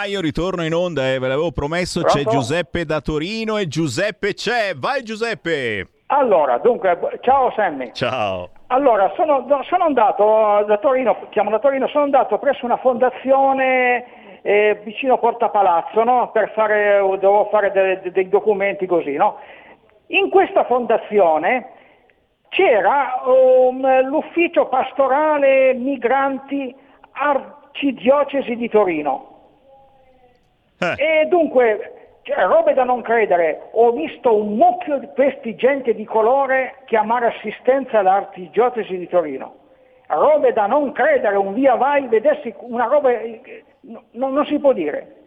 Ah, io ritorno in onda, eh, ve l'avevo promesso, c'è Pronto? Giuseppe da Torino e Giuseppe c'è. Vai Giuseppe! Allora, dunque, ciao Sammy. Ciao. Allora, sono, no, sono andato da Torino, chiamo da Torino, sono andato presso una fondazione eh, vicino Porta Palazzo, no? Per fare, dovevo fare de- de- dei documenti così, no? In questa fondazione c'era um, l'ufficio pastorale migranti arcidiocesi di Torino. E dunque, cioè, robe da non credere, ho visto un mucchio di questi gente di colore chiamare assistenza all'arcidiocesi di Torino. Robe da non credere, un via vai, vedessi una roba, eh, no- non si può dire.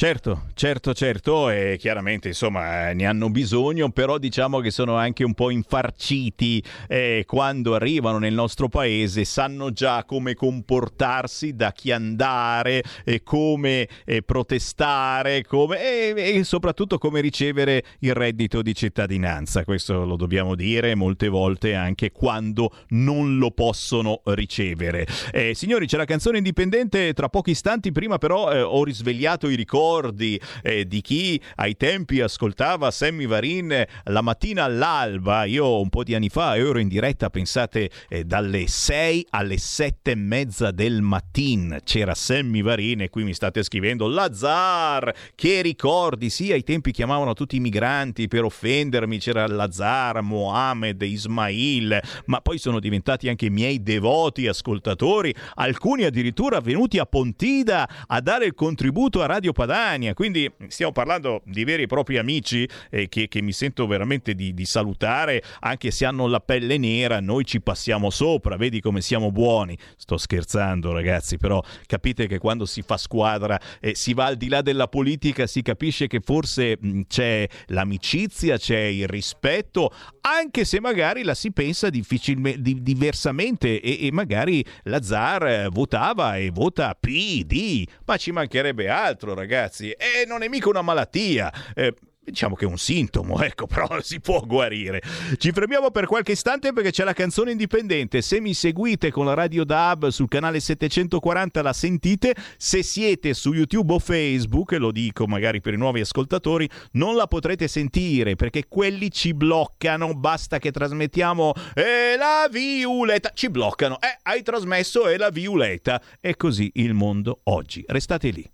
Certo, certo, certo, e chiaramente insomma eh, ne hanno bisogno, però diciamo che sono anche un po' infarciti eh, quando arrivano nel nostro paese, sanno già come comportarsi, da chi andare, e come eh, protestare come, e, e soprattutto come ricevere il reddito di cittadinanza, questo lo dobbiamo dire molte volte anche quando non lo possono ricevere. Eh, signori, c'è la canzone indipendente tra pochi istanti, prima però eh, ho risvegliato i ricordi eh, di chi ai tempi ascoltava Sammy Varin eh, la mattina all'alba. Io un po' di anni fa ero in diretta, pensate, eh, dalle 6 alle 7 e mezza del mattino. C'era Sammy Varin e qui mi state scrivendo Lazar, che ricordi? Sì, ai tempi chiamavano tutti i migranti per offendermi, c'era Lazar, Mohamed, Ismail, ma poi sono diventati anche miei devoti ascoltatori, alcuni addirittura venuti a Pontida a dare il contributo a Radio Padania Germania, quindi stiamo parlando di veri e propri amici eh, che, che, mi sento veramente di, di, salutare, anche se hanno la pelle nera, noi ci passiamo sopra, vedi come siamo buoni. Sto scherzando ragazzi, però capite che quando si fa squadra e si va al di là della politica, si capisce che forse mh, c'è l'amicizia, c'è il rispetto, anche se magari la si pensa difficilmente, di, diversamente e, e magari la ZAR eh, votava e vota PD, ma ci mancherebbe altro ragazzi, e non è mica una malattia. Eh, diciamo che è un sintomo, ecco, però si può guarire. Ci fermiamo per qualche istante perché c'è la canzone indipendente. Se mi seguite con la radio DAB sul canale 740 la sentite, se siete su YouTube o Facebook, lo dico magari per i nuovi ascoltatori, non la potrete sentire perché quelli ci bloccano, basta che trasmettiamo e la violetta, ci bloccano. Eh, hai trasmesso e la violetta. È così il mondo oggi. Restate lì.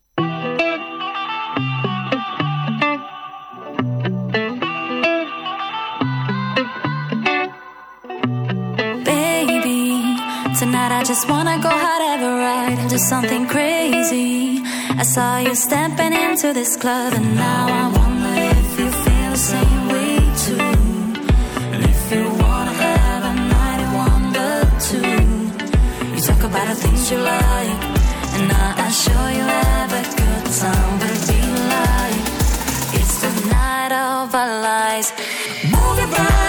I just wanna go have a ride, do something crazy. I saw you stepping into this club, and now I wonder if you feel the same way too. And if you wanna have a night, I wonder too. You talk about the things you like, and I, I'm sure you have a good time, but be like it's the night of our lives. Move your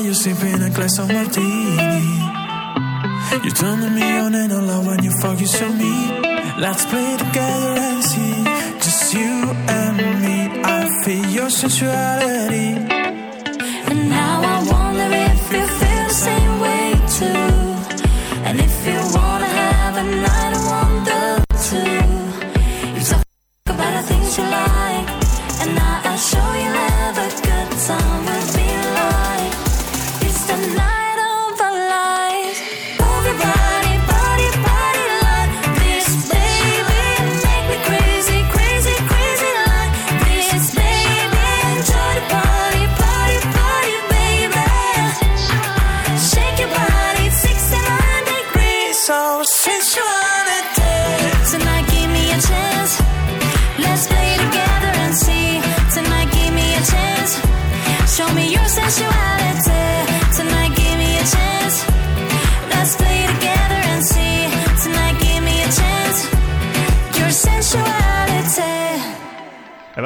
you sipping a glass of martini. You turning me on and I love when you you so me. Let's play together and see, just you and me. I feel your sensuality. And now I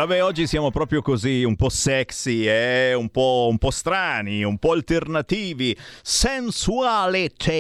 vabbè, oggi siamo proprio così, un po' sexy, eh? un, po', un po' strani, un po' alternativi. Sensuality,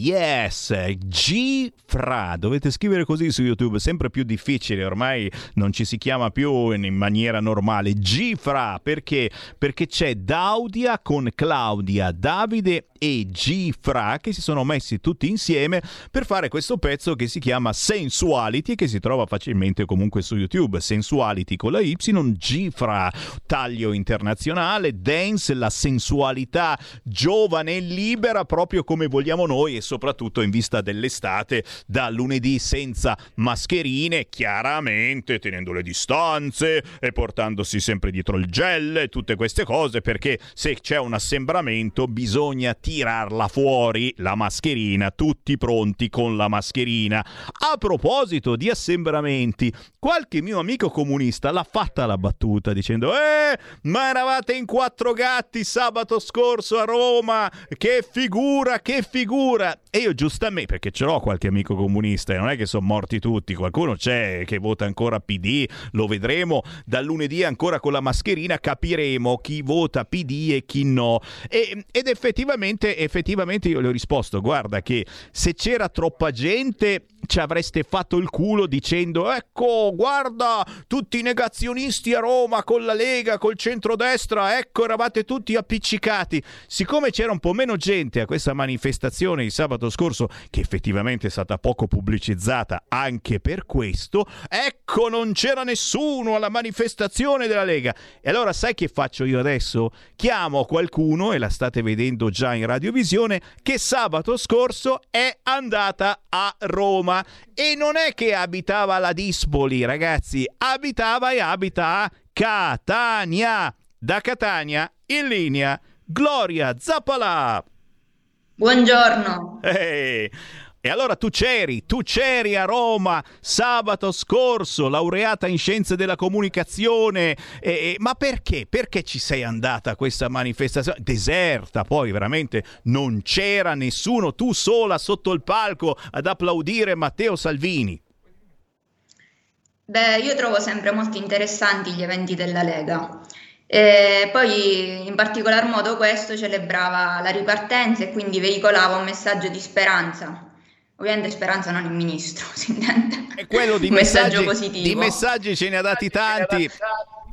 yes, G Fra. Dovete scrivere così su YouTube, sempre più difficile, ormai non ci si chiama più in maniera normale. G Fra, perché? Perché c'è Daudia con Claudia, Davide e G Fra che si sono messi tutti insieme per fare questo pezzo che si chiama Sensuality che si trova facilmente comunque su YouTube. Sensuality con la Y, G Fra, taglio internazionale, dance, la sensualità giovane e libera proprio come vogliamo noi e soprattutto in vista dell'estate da lunedì senza mascherine, chiaramente tenendo le distanze e portandosi sempre dietro il gel e tutte queste cose perché se c'è un assembramento bisogna tirarla fuori la mascherina, tutti pronti con la mascherina. A proposito di assembramenti, qualche mio amico comunista l'ha fatta la battuta dicendo "Eh, ma eravate in quattro gatti sabato scorso a Roma, che figura, che figura". E io giustamente, perché ce l'ho qualche amico comunista, e non è che sono morti tutti, qualcuno c'è che vota ancora PD, lo vedremo dal lunedì ancora con la mascherina, capiremo chi vota PD e chi no. E, ed effettivamente, effettivamente io le ho risposto, guarda che se c'era troppa gente ci avreste fatto il culo dicendo ecco guarda tutti i negazionisti a Roma con la Lega, col centrodestra, ecco eravate tutti appiccicati. Siccome c'era un po' meno gente a questa manifestazione il sabato scorso, che effettivamente è stata poco pubblicizzata anche per questo, ecco non c'era nessuno alla manifestazione della Lega. E allora sai che faccio io adesso? Chiamo qualcuno, e la state vedendo già in radiovisione, che sabato scorso è andata a Roma e non è che abitava alla Dispoli, ragazzi, abitava e abita a Catania. Da Catania in linea Gloria Zappalà. Buongiorno. Ehi, E allora tu c'eri, tu c'eri a Roma sabato scorso, laureata in scienze della comunicazione. E- e- ma perché? Perché ci sei andata a questa manifestazione? Deserta, poi veramente non c'era nessuno, tu sola sotto il palco ad applaudire Matteo Salvini. Beh, io trovo sempre molto interessanti gli eventi della Lega. E poi in particolar modo questo celebrava la ripartenza e quindi veicolava un messaggio di speranza. Ovviamente speranza non il ministro, si intende. E quello di messaggio messaggi, positivo. di messaggi ce ne ha dati tanti.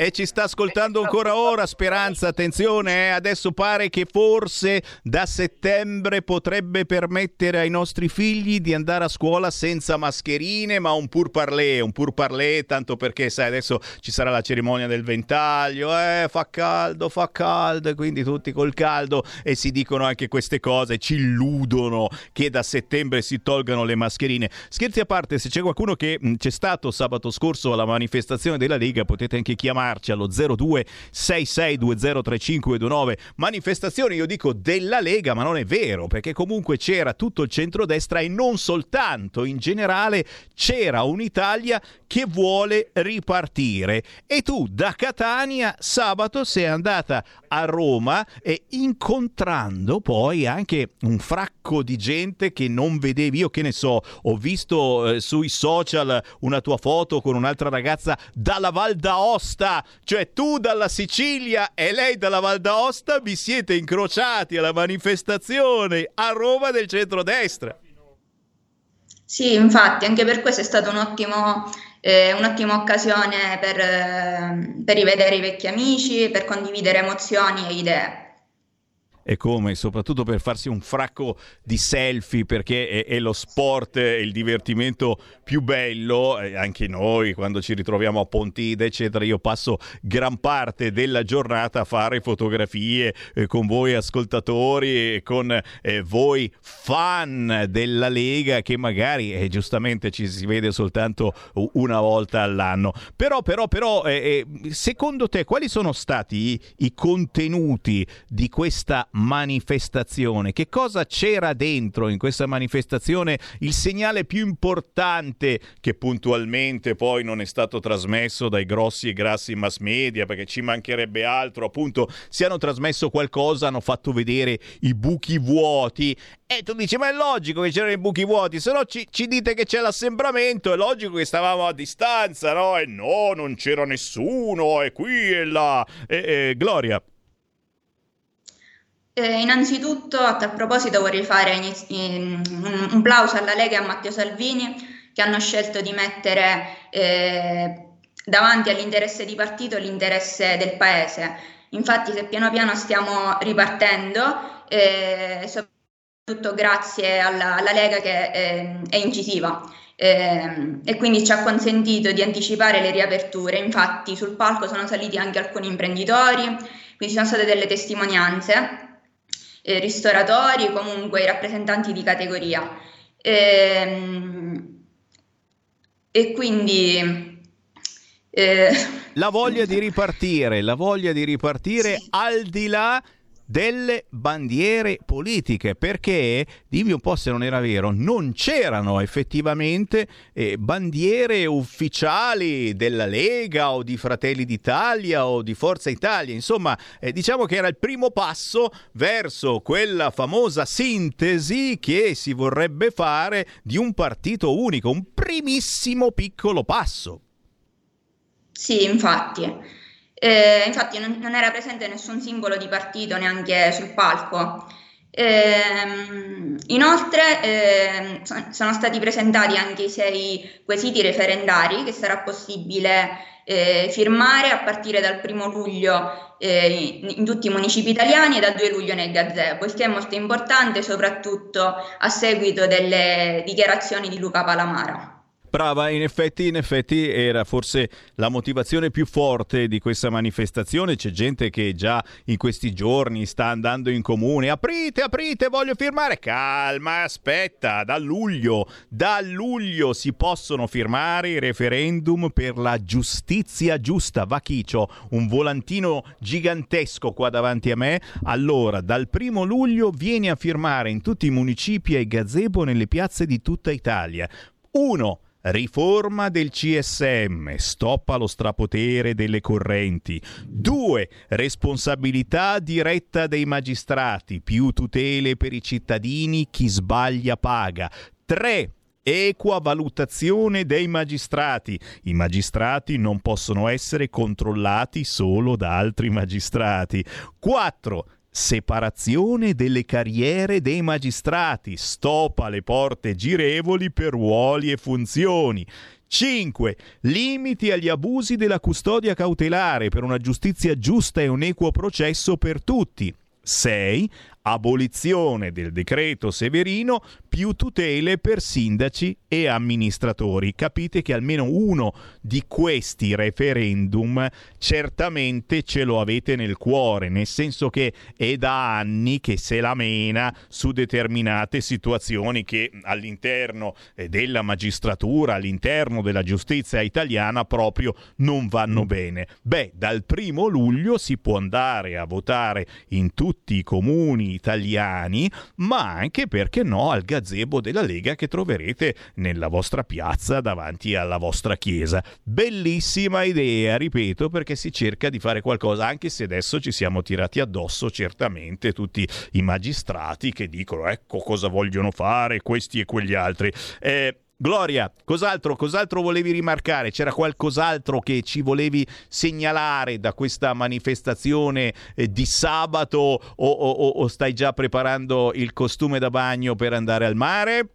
E ci sta ascoltando ancora ora, Speranza, attenzione, eh, adesso pare che forse da settembre potrebbe permettere ai nostri figli di andare a scuola senza mascherine, ma un pur parlé, un pur parlé, tanto perché sai, adesso ci sarà la cerimonia del ventaglio, eh, fa caldo, fa caldo, e quindi tutti col caldo e si dicono anche queste cose, ci illudono che da settembre si tolgano le mascherine. Scherzi a parte, se c'è qualcuno che mh, c'è stato sabato scorso alla manifestazione della Lega, potete anche chiamarci allo 02 66203529. Manifestazione, io dico della Lega, ma non è vero, perché comunque c'era tutto il centrodestra e non soltanto, in generale c'era un'Italia che vuole ripartire. E tu da Catania sabato sei andata a Roma e incontrando poi anche un fracco di gente che non vedevi. Io che ne so, ho visto eh, sui social una tua foto con un'altra ragazza dalla Val d'Aosta, cioè tu dalla Sicilia e lei dalla Val d'Aosta vi siete incrociati alla manifestazione a Roma del centrodestra. Sì, infatti, anche per questo è stata un eh, un'ottima occasione per, eh, per rivedere i vecchi amici, per condividere emozioni e idee. E come, soprattutto per farsi un fracco di selfie, perché è, è lo sport e il divertimento più bello, eh, anche noi quando ci ritroviamo a Pontide, eccetera, io passo gran parte della giornata a fare fotografie eh, con voi ascoltatori e con eh, voi fan della Lega che magari eh, giustamente ci si vede soltanto una volta all'anno. Però, però, però, eh, eh, secondo te quali sono stati i, i contenuti di questa manifestazione? Che cosa c'era dentro in questa manifestazione? Il segnale più importante che puntualmente poi non è stato trasmesso dai grossi e grassi mass media, perché ci mancherebbe altro, appunto, se hanno trasmesso qualcosa hanno fatto vedere i buchi vuoti e tu dici, ma è logico che c'erano i buchi vuoti, se no ci, ci dite che c'è l'assembramento, è logico che stavamo a distanza, no? E no, non c'era nessuno, e qui e là. E, e, Gloria. Eh, innanzitutto, a tal proposito, vorrei fare iniz- in- un, un plauso alla Lega e a Matteo Salvini che hanno scelto di mettere eh, davanti all'interesse di partito l'interesse del paese. Infatti, se piano piano stiamo ripartendo, eh, soprattutto grazie alla, alla Lega che eh, è incisiva. eh, e quindi ci ha consentito di anticipare le riaperture. Infatti sul palco sono saliti anche alcuni imprenditori, quindi ci sono state delle testimonianze eh, ristoratori, comunque i rappresentanti di categoria. Ehm, E, quindi eh, La voglia di ripartire, la voglia di ripartire al di là delle bandiere politiche, perché, dimmi un po' se non era vero, non c'erano effettivamente eh, bandiere ufficiali della Lega o di Fratelli d'Italia o di Forza Italia, insomma, eh, diciamo che era il primo passo verso quella famosa sintesi che si vorrebbe fare di un partito unico, un primissimo piccolo passo. sì, infatti. Eh, infatti non, non era presente nessun simbolo di partito neanche sul palco. Ehm, inoltre so- sono stati presentati anche i sei quesiti referendari che sarà possibile eh, firmare a partire dal primo luglio eh, in tutti i municipi italiani e dal 2 luglio nel gazebo, il che è molto importante soprattutto a seguito delle dichiarazioni di Luca Palamara. Brava, in effetti, in effetti era forse la motivazione più forte di questa manifestazione. C'è gente che già in questi giorni sta andando in comune. Aprite, aprite, voglio firmare. Calma, aspetta, da luglio, da luglio si possono firmare i referendum per la giustizia giusta. Vachiccio, un volantino gigantesco qua davanti a me. Allora, dal primo luglio vieni a firmare in tutti i municipi e gazebo nelle piazze di tutta Italia. 1. Riforma del CSM, stop allo strapotere delle correnti. 2. Responsabilità diretta dei magistrati, più tutele per i cittadini, chi sbaglia paga. 3. Equa valutazione dei magistrati. I magistrati non possono essere controllati solo da altri magistrati. 4. Separazione delle carriere dei magistrati, stop alle porte girevoli per ruoli e funzioni. 5. Limiti agli abusi della custodia cautelare per una giustizia giusta e un equo processo per tutti. 6. Abolizione del decreto Severino, più tutele per sindaci e amministratori. Capite che almeno uno di questi referendum certamente ce lo avete nel cuore, nel senso che è da anni che se la mena su determinate situazioni che all'interno eh, della magistratura, all'interno della giustizia italiana proprio non vanno bene. Beh, dal primo luglio si può andare a votare in tutti i comuni italiani, ma anche perché no al gazebo della Lega che troverete nella vostra piazza davanti alla vostra chiesa. Bellissima idea, ripeto, perché si cerca di fare qualcosa, anche se adesso ci siamo tirati addosso certamente tutti i magistrati che dicono ecco cosa vogliono fare questi e quegli altri. Eh, Gloria, cos'altro, cos'altro volevi rimarcare? C'era qualcos'altro che ci volevi segnalare da questa manifestazione eh, di sabato o, o- o- stai già preparando il costume da bagno per andare al mare?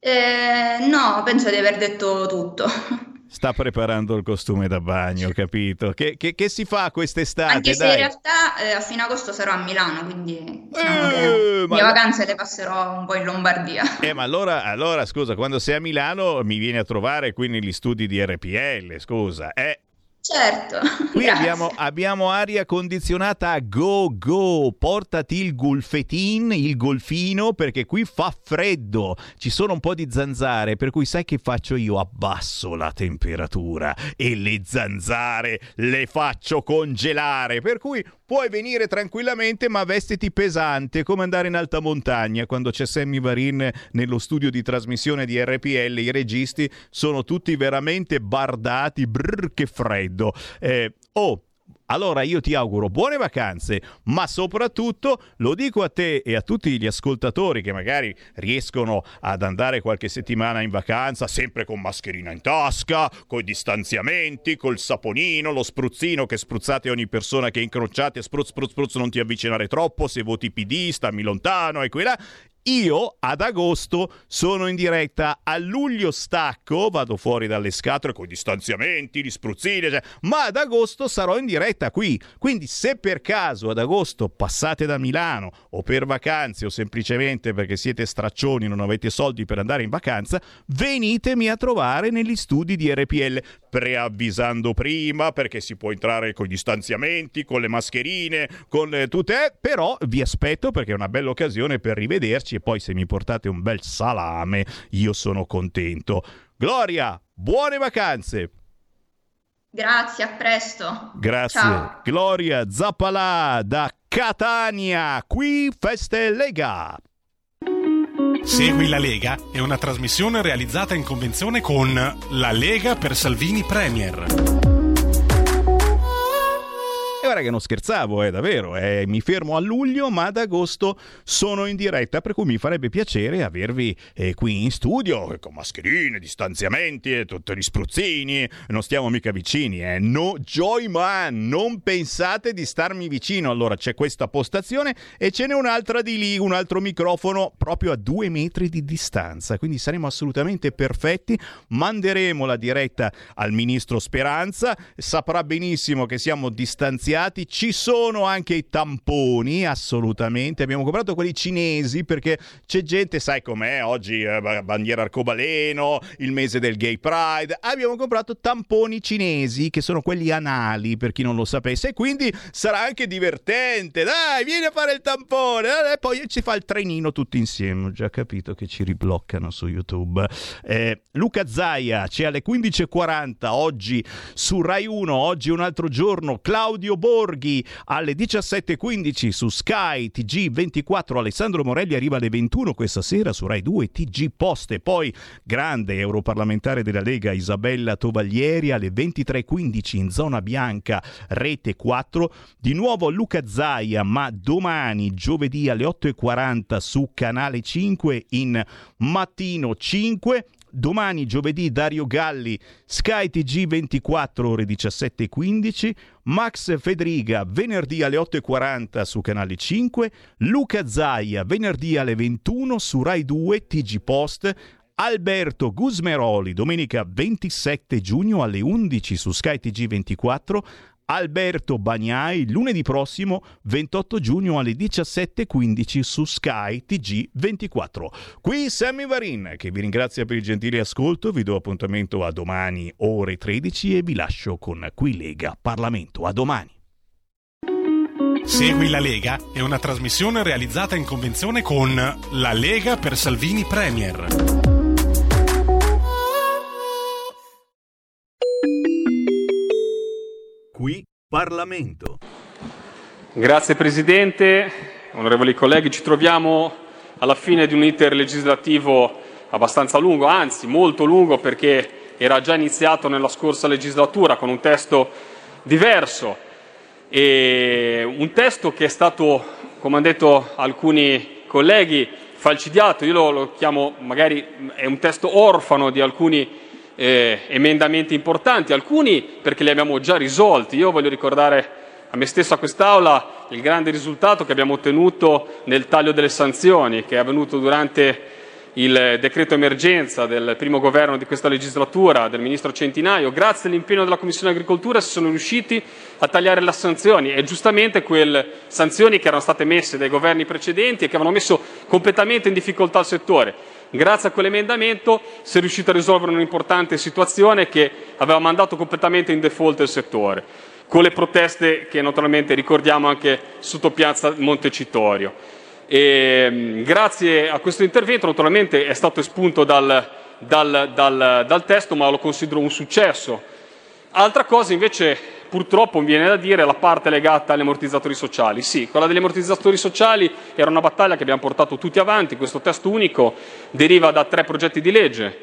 Eh, no, penso di aver detto tutto. Sta preparando il costume da bagno, capito? Che, che- che si fa quest'estate? Anche se in Dai. realtà eh, a fine agosto sarò a Milano, quindi diciamo Eh, le ma- vacanze le passerò un po' in Lombardia. Eh, ma allora, allora, scusa, quando sei a Milano mi vieni a trovare qui negli studi di RPL, scusa. Eh, Certo. Qui abbiamo, abbiamo aria condizionata a go go, portati il golfetin, il golfino, perché qui fa freddo, ci sono un po' di zanzare, per cui sai che faccio io? Abbasso la temperatura e le zanzare le faccio congelare, per cui puoi venire tranquillamente ma vestiti pesante, come andare in alta montagna, quando c'è Sammy Varin nello studio di trasmissione di RPL, i registi sono tutti veramente bardati, brr che freddo. Eh, oh, allora io ti auguro buone vacanze, ma soprattutto lo dico a te e a tutti gli ascoltatori che magari riescono ad andare qualche settimana in vacanza, sempre con mascherina in tasca, con i distanziamenti, col saponino, lo spruzzino che spruzzate ogni persona che incrociate, spruzz, spruzz, spruzz, non ti avvicinare troppo, se voti PD stammi lontano e qui là. Io ad agosto sono in diretta, a luglio stacco, vado fuori dalle scatole con i distanziamenti, gli spruzzini, cioè, ma ad agosto sarò in diretta qui. Quindi se per caso ad agosto passate da Milano o per vacanze o semplicemente perché siete straccioni non avete soldi per andare in vacanza, venitemi a trovare negli studi di RPL, preavvisando prima perché si può entrare con gli distanziamenti, con le mascherine, con le tutte, però vi aspetto perché è una bella occasione per rivederci e poi se mi portate un bel salame io sono contento. Gloria, buone vacanze! Grazie, a presto. Grazie. Ciao. Gloria Zappalà da Catania, qui Feste Lega. Segui la Lega è una trasmissione realizzata in convenzione con La Lega per Salvini Premier. E guarda che non scherzavo, eh, davvero. eh, mi fermo a luglio, ma ad agosto sono in diretta, per cui mi farebbe piacere avervi eh, qui in studio, eh, con mascherine, distanziamenti e tutti gli spruzzini. Non stiamo mica vicini, eh. No, Joyman, non pensate di starmi vicino. Allora c'è questa postazione e ce n'è un'altra di lì, un altro microfono proprio a due metri di distanza. Quindi saremo assolutamente perfetti. Manderemo la diretta al ministro Speranza. Saprà benissimo che siamo distanziati. Ci sono anche i tamponi, assolutamente. Abbiamo comprato quelli cinesi perché c'è gente, sai com'è, oggi eh, ba- bandiera arcobaleno, il mese del gay pride. Abbiamo comprato tamponi cinesi che sono quelli anali, per chi non lo sapesse. E quindi sarà anche divertente. Dai, vieni a fare il tampone. E poi ci fa il trenino tutti insieme. Ho già capito che ci ribloccano su YouTube. Eh, Luca Zaia c'è alle 15.40 oggi su Rai 1. Oggi un altro giorno. Claudio Borghi alle 17.15 su Sky TG24. Alessandro Morelli arriva alle 21 questa sera su Rai 2 TG Post. E poi grande europarlamentare della Lega Isabella Tovaglieri alle 23.15 in zona bianca Rete 4. Di nuovo Luca Zaia, ma domani, giovedì alle 8.40 su Canale 5 in Mattino 5. Domani giovedì Dario Galli, Sky TG 24 ore 17.15, Max Federiga venerdì alle 8.40 su Canale 5, Luca Zaia venerdì alle 21 su Rai 2 TG Post, Alberto Gusmeroli domenica 27 giugno alle 11 su Sky TG 24, Alberto Bagnai lunedì prossimo 28 giugno alle 17.15 su Sky TG24. Qui Sammy Varin che vi ringrazia per il gentile ascolto, vi do appuntamento a domani ore 13 e vi lascio con Qui Lega Parlamento. A domani. Segui la Lega è una trasmissione realizzata in convenzione con La Lega per Salvini Premier. Qui Parlamento. Grazie Presidente, onorevoli colleghi, ci troviamo alla fine di un iter legislativo abbastanza lungo, anzi molto lungo perché era già iniziato nella scorsa legislatura con un testo diverso. E un testo che è stato, come hanno detto alcuni colleghi, falcidiato, io lo, lo chiamo magari è un testo orfano di alcuni eh, emendamenti importanti, alcuni perché li abbiamo già risolti. Io voglio ricordare a me stesso a quest'Aula il grande risultato che abbiamo ottenuto nel taglio delle sanzioni, che è avvenuto durante il decreto emergenza del primo governo di questa legislatura, del Ministro Centinaio. Grazie all'impegno della Commissione Agricoltura si sono riusciti a tagliare le sanzioni e giustamente quelle sanzioni che erano state messe dai governi precedenti e che avevano messo completamente in difficoltà il settore. Grazie a quell'emendamento si è riuscito a risolvere un'importante situazione che aveva mandato completamente in default il settore, con le proteste che naturalmente ricordiamo anche sotto piazza Montecitorio. E, grazie a questo intervento naturalmente è stato espunto dal, dal, dal, dal testo, ma lo considero un successo. Altra cosa invece purtroppo mi viene da dire la parte legata agli ammortizzatori sociali. Sì, quella degli ammortizzatori sociali era una battaglia che abbiamo portato tutti avanti, questo testo unico deriva da tre progetti di legge,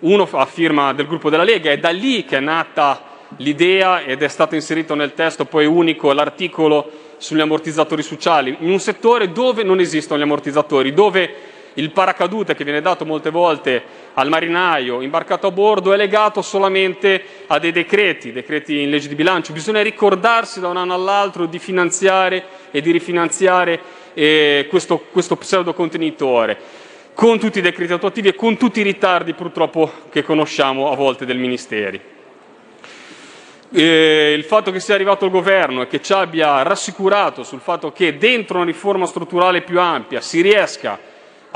uno a firma del gruppo della Lega, è da lì che è nata l'idea ed è stato inserito nel testo poi unico l'articolo sugli ammortizzatori sociali, in un settore dove non esistono gli ammortizzatori, dove il paracadute che viene dato molte volte al marinaio imbarcato a bordo è legato solamente a dei decreti, decreti in legge di bilancio. Bisogna ricordarsi da un anno all'altro di finanziare e di rifinanziare eh, questo, questo pseudo contenitore con tutti i decreti attuativi e con tutti i ritardi purtroppo che conosciamo a volte del Ministeri. Eh, il fatto che sia arrivato il governo e che ci abbia rassicurato sul fatto che dentro una riforma strutturale più ampia si riesca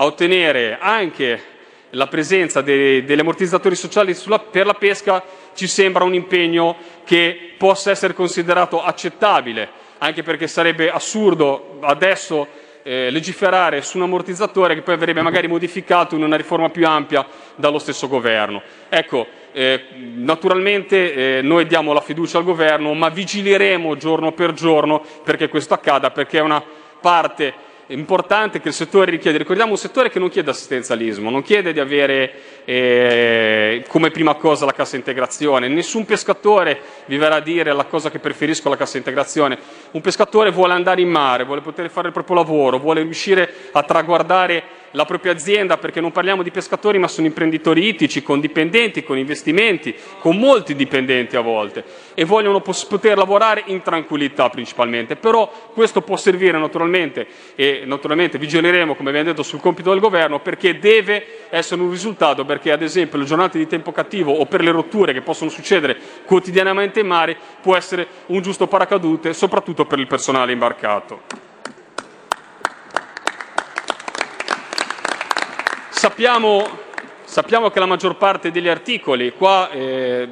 a ottenere anche la presenza de- degli ammortizzatori sociali sulla- per la pesca ci sembra un impegno che possa essere considerato accettabile, anche perché sarebbe assurdo adesso eh, legiferare su un ammortizzatore che poi verrebbe magari modificato in una riforma più ampia dallo stesso governo. Ecco, eh, naturalmente eh, noi diamo la fiducia al governo, ma vigileremo giorno per giorno perché questo accada, perché è una parte importante che il settore richiede. Ricordiamo un settore che non chiede assistenzialismo, non chiede di avere eh, come prima cosa la cassa integrazione. Nessun pescatore vi verrà a dire la cosa che preferisco la cassa integrazione. Un pescatore vuole andare in mare, vuole poter fare il proprio lavoro, vuole riuscire a traguardare la propria azienda, perché non parliamo di pescatori, ma sono imprenditori ittici, con dipendenti, con investimenti, con molti dipendenti a volte, e vogliono pos- poter lavorare in tranquillità principalmente. Però questo può servire naturalmente, e naturalmente vigileremo, come abbiamo detto, sul compito del governo, perché deve essere un risultato, perché ad esempio le giornate di tempo cattivo o per le rotture che possono succedere quotidianamente in mare può essere un giusto paracadute, soprattutto per il personale imbarcato. Sappiamo, sappiamo che la maggior parte degli articoli, qua eh,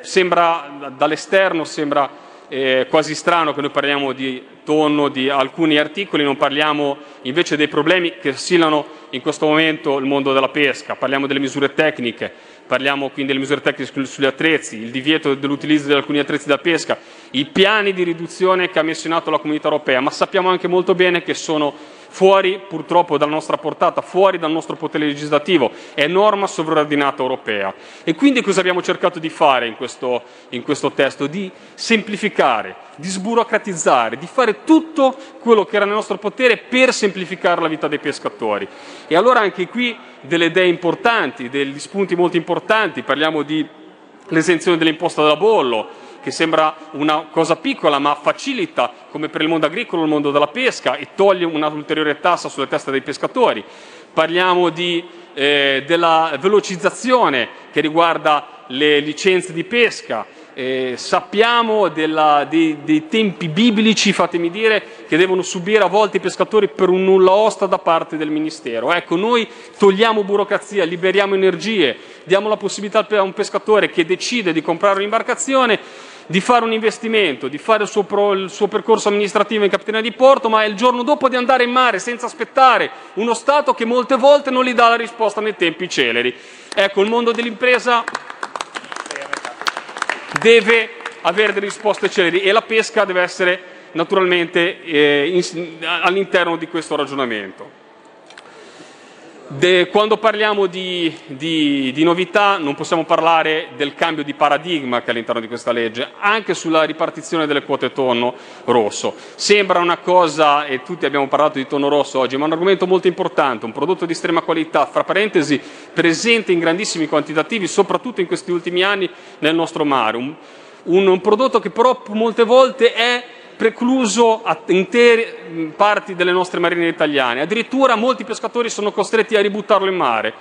sembra dall'esterno sembra eh, quasi strano che noi parliamo di tonno di alcuni articoli, non parliamo invece dei problemi che oscillano in questo momento il mondo della pesca, parliamo delle misure tecniche, parliamo quindi delle misure tecniche sugli attrezzi, il divieto dell'utilizzo di alcuni attrezzi da pesca, i piani di riduzione che ha atto la comunità europea, ma sappiamo anche molto bene che sono fuori purtroppo dalla nostra portata, fuori dal nostro potere legislativo, è norma sovraordinata europea. E quindi cosa abbiamo cercato di fare in questo, in questo testo? Di semplificare, di sburocratizzare, di fare tutto quello che era nel nostro potere per semplificare la vita dei pescatori. E allora anche qui delle idee importanti, degli spunti molto importanti, parliamo di l'esenzione dell'imposta da bollo, che sembra una cosa piccola ma facilita, come per il mondo agricolo, il mondo della pesca e toglie una ulteriore tassa sulle teste dei pescatori. Parliamo di, eh, della velocizzazione che riguarda le licenze di pesca, eh, sappiamo della, dei, dei, tempi biblici, fatemi dire, che devono subire a volte i pescatori per un nulla osta da parte del Ministero. Ecco, noi togliamo burocrazia, liberiamo energie, diamo la possibilità a un pescatore che decide di comprare un'imbarcazione di fare un investimento, di fare il suo, pro, il suo, percorso amministrativo in capitania di porto, ma è il giorno dopo di andare in mare senza aspettare uno Stato che molte volte non gli dà la risposta nei tempi celeri. Ecco, il mondo dell'impresa deve avere delle risposte celeri e la pesca deve essere naturalmente eh, in, all'interno di questo ragionamento. De, quando parliamo di, di, di, novità non possiamo parlare del cambio di paradigma che è all'interno di questa legge, anche sulla ripartizione delle quote tonno rosso. Sembra una cosa, e tutti abbiamo parlato di tonno rosso oggi, ma è un argomento molto importante, un prodotto di estrema qualità, fra parentesi presente in grandissimi quantitativi, soprattutto in questi ultimi anni nel nostro mare. Un, un, un prodotto che però molte volte è precluso a intere parti delle nostre marine italiane. Addirittura molti pescatori sono costretti a ributtarlo in mare,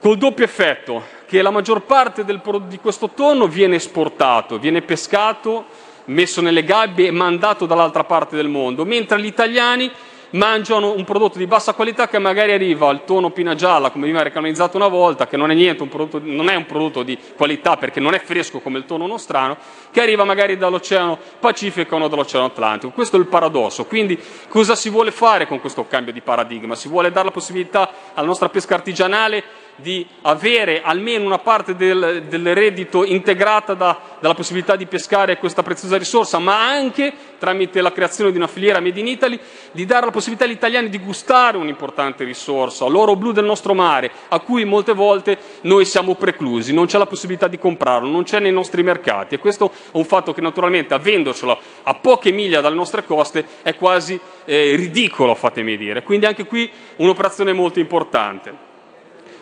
col doppio effetto che la maggior parte del, di questo tonno viene esportato, viene pescato, messo nelle gabbie e mandato dall'altra parte del mondo, mentre gli italiani mangiano un prodotto di bassa qualità che magari arriva al tono pina gialla, come veniva recanonizzato una volta, che non è niente, un prodotto, non è un prodotto di qualità perché non è fresco come il tono nostrano, che arriva magari dall'Oceano Pacifico o dall'Oceano Atlantico. Questo è il paradosso. Quindi cosa si vuole fare con questo cambio di paradigma? Si vuole dare la possibilità alla nostra pesca artigianale di avere almeno una parte del, del reddito integrata da, dalla possibilità di pescare questa preziosa risorsa, ma anche tramite la creazione di una filiera made in Italy, di dare la possibilità agli italiani di gustare un'importante risorsa, l'oro blu del nostro mare, a cui molte volte noi siamo preclusi, non c'è la possibilità di comprarlo, non c'è nei nostri mercati e questo è un fatto che naturalmente avendocelo a poche miglia dalle nostre coste è quasi eh, ridicolo, fatemi dire. Quindi anche qui un'operazione molto importante.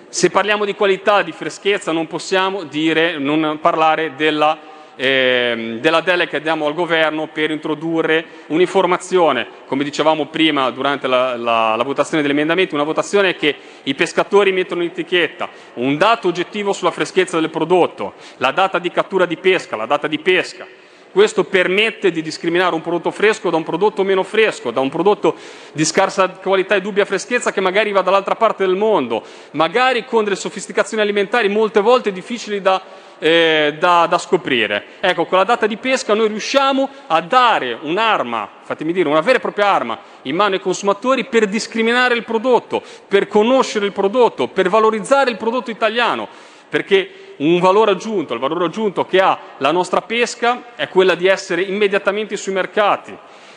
Se parliamo di qualità, di freschezza, non possiamo dire, non parlare della, eh, della delega che diamo al governo per introdurre un'informazione, come dicevamo prima durante la, la, la votazione degli emendamenti, una votazione che i pescatori mettono in etichetta, un dato oggettivo sulla freschezza del prodotto, la data di cattura di pesca, la data di pesca, questo permette di discriminare un prodotto fresco da un prodotto meno fresco, da un prodotto di scarsa qualità e dubbia freschezza che magari va dall'altra parte del mondo, magari con delle sofisticazioni alimentari molte volte difficili da, eh, da, da, scoprire. Ecco, con la data di pesca noi riusciamo a dare un'arma, fatemi dire, una vera e propria arma in mano ai consumatori per discriminare il prodotto, per conoscere il prodotto, per valorizzare il prodotto italiano, perché un valore aggiunto, il valore aggiunto che ha la nostra pesca è quella di essere immediatamente sui mercati,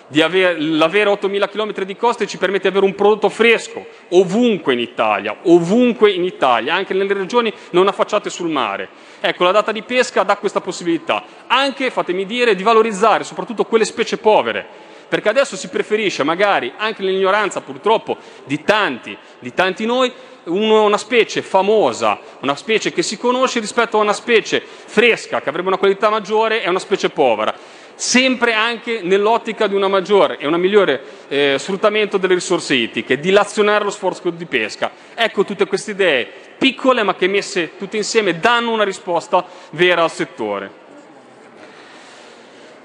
di avere, l'avere 8.000 km di coste ci permette di avere un prodotto fresco ovunque in Italia, ovunque in Italia, anche nelle regioni non affacciate sul mare. Ecco, la data di pesca dà questa possibilità, anche, fatemi dire, di valorizzare soprattutto quelle specie povere, perché adesso si preferisce magari, anche nell'ignoranza purtroppo di tanti, di tanti noi, una specie famosa, una specie che si conosce rispetto a una specie fresca, che avrebbe una qualità maggiore, e una specie povera sempre anche nell'ottica di una maggiore e un migliore eh, sfruttamento delle risorse ittiche, dilazionare lo sforzo di pesca. Ecco tutte queste idee piccole ma che messe tutte insieme danno una risposta vera al settore.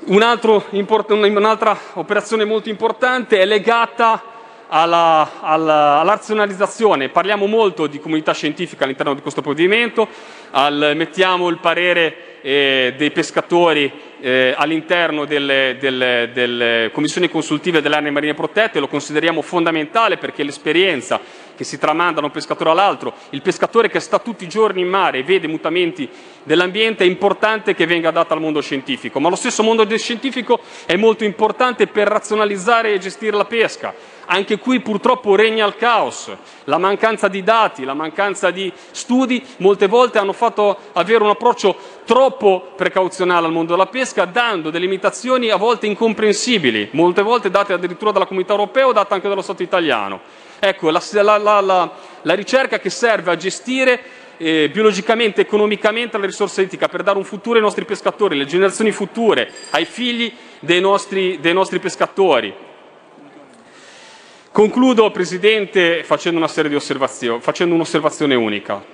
Un altro un'altra operazione molto importante è legata alla, alla, alla razionalizzazione. Parliamo molto di comunità scientifica all'interno di questo provvedimento, al- mettiamo il parere eh, dei pescatori eh, all'interno delle, delle- delle commissioni consultive delle aree marine protette, lo consideriamo fondamentale perché l'esperienza che si tramanda da un pescatore all'altro, il pescatore che sta tutti i giorni in mare e vede mutamenti dell'ambiente, è importante che venga data al mondo scientifico, ma lo stesso mondo scientifico è molto importante per razionalizzare e gestire la pesca. Anche qui purtroppo regna il caos, la mancanza di dati, la mancanza di studi molte volte hanno fatto avere un approccio troppo precauzionale al mondo della pesca, dando delle limitazioni a volte incomprensibili, molte volte date addirittura dalla comunità europea o date anche dallo Stato italiano. Ecco, la, la- la- la- ricerca che serve a gestire eh, biologicamente, economicamente la risorsa ittica per dare un futuro ai nostri pescatori, alle generazioni future, ai figli dei nostri, dei nostri pescatori. Concludo, Presidente, facendo una serie di osservazioni, facendo un'osservazione unica.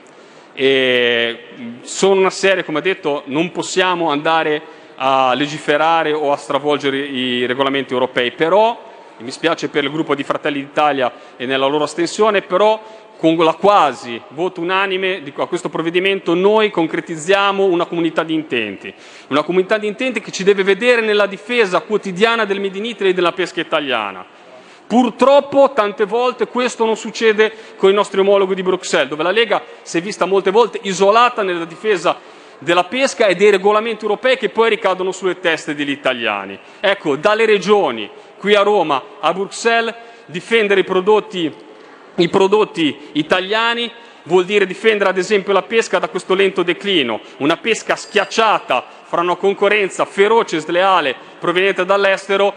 E, sono una serie, come detto, non possiamo andare a legiferare o a stravolgere i regolamenti europei, però, mi spiace per il gruppo di Fratelli d'Italia e nella loro astensione, però con la quasi voto unanime a questo provvedimento noi concretizziamo una comunità di intenti, una comunità di intenti che ci deve vedere nella difesa quotidiana del Made in Italy e della pesca italiana. Purtroppo tante volte questo non succede con i nostri omologhi di Bruxelles, dove la Lega si è vista molte volte isolata nella difesa della pesca e dei regolamenti europei che poi ricadono sulle teste degli italiani. Ecco, dalle regioni, qui a Roma, a Bruxelles, difendere i prodotti, i prodotti italiani vuol dire difendere ad esempio la pesca da questo lento declino, una pesca schiacciata fra una concorrenza feroce e sleale proveniente dall'estero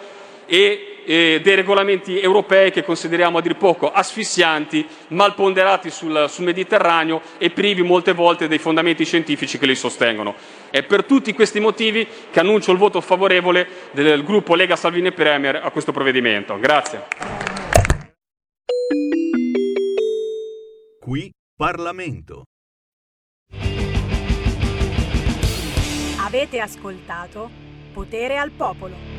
e e dei regolamenti europei che consideriamo a dir poco asfissianti, mal ponderati sul, sul Mediterraneo e privi molte volte dei fondamenti scientifici che li sostengono. È per tutti questi motivi che annuncio il voto favorevole del gruppo Lega Salvini Premier a questo provvedimento. Grazie. Qui Parlamento. Avete ascoltato Potere al Popolo.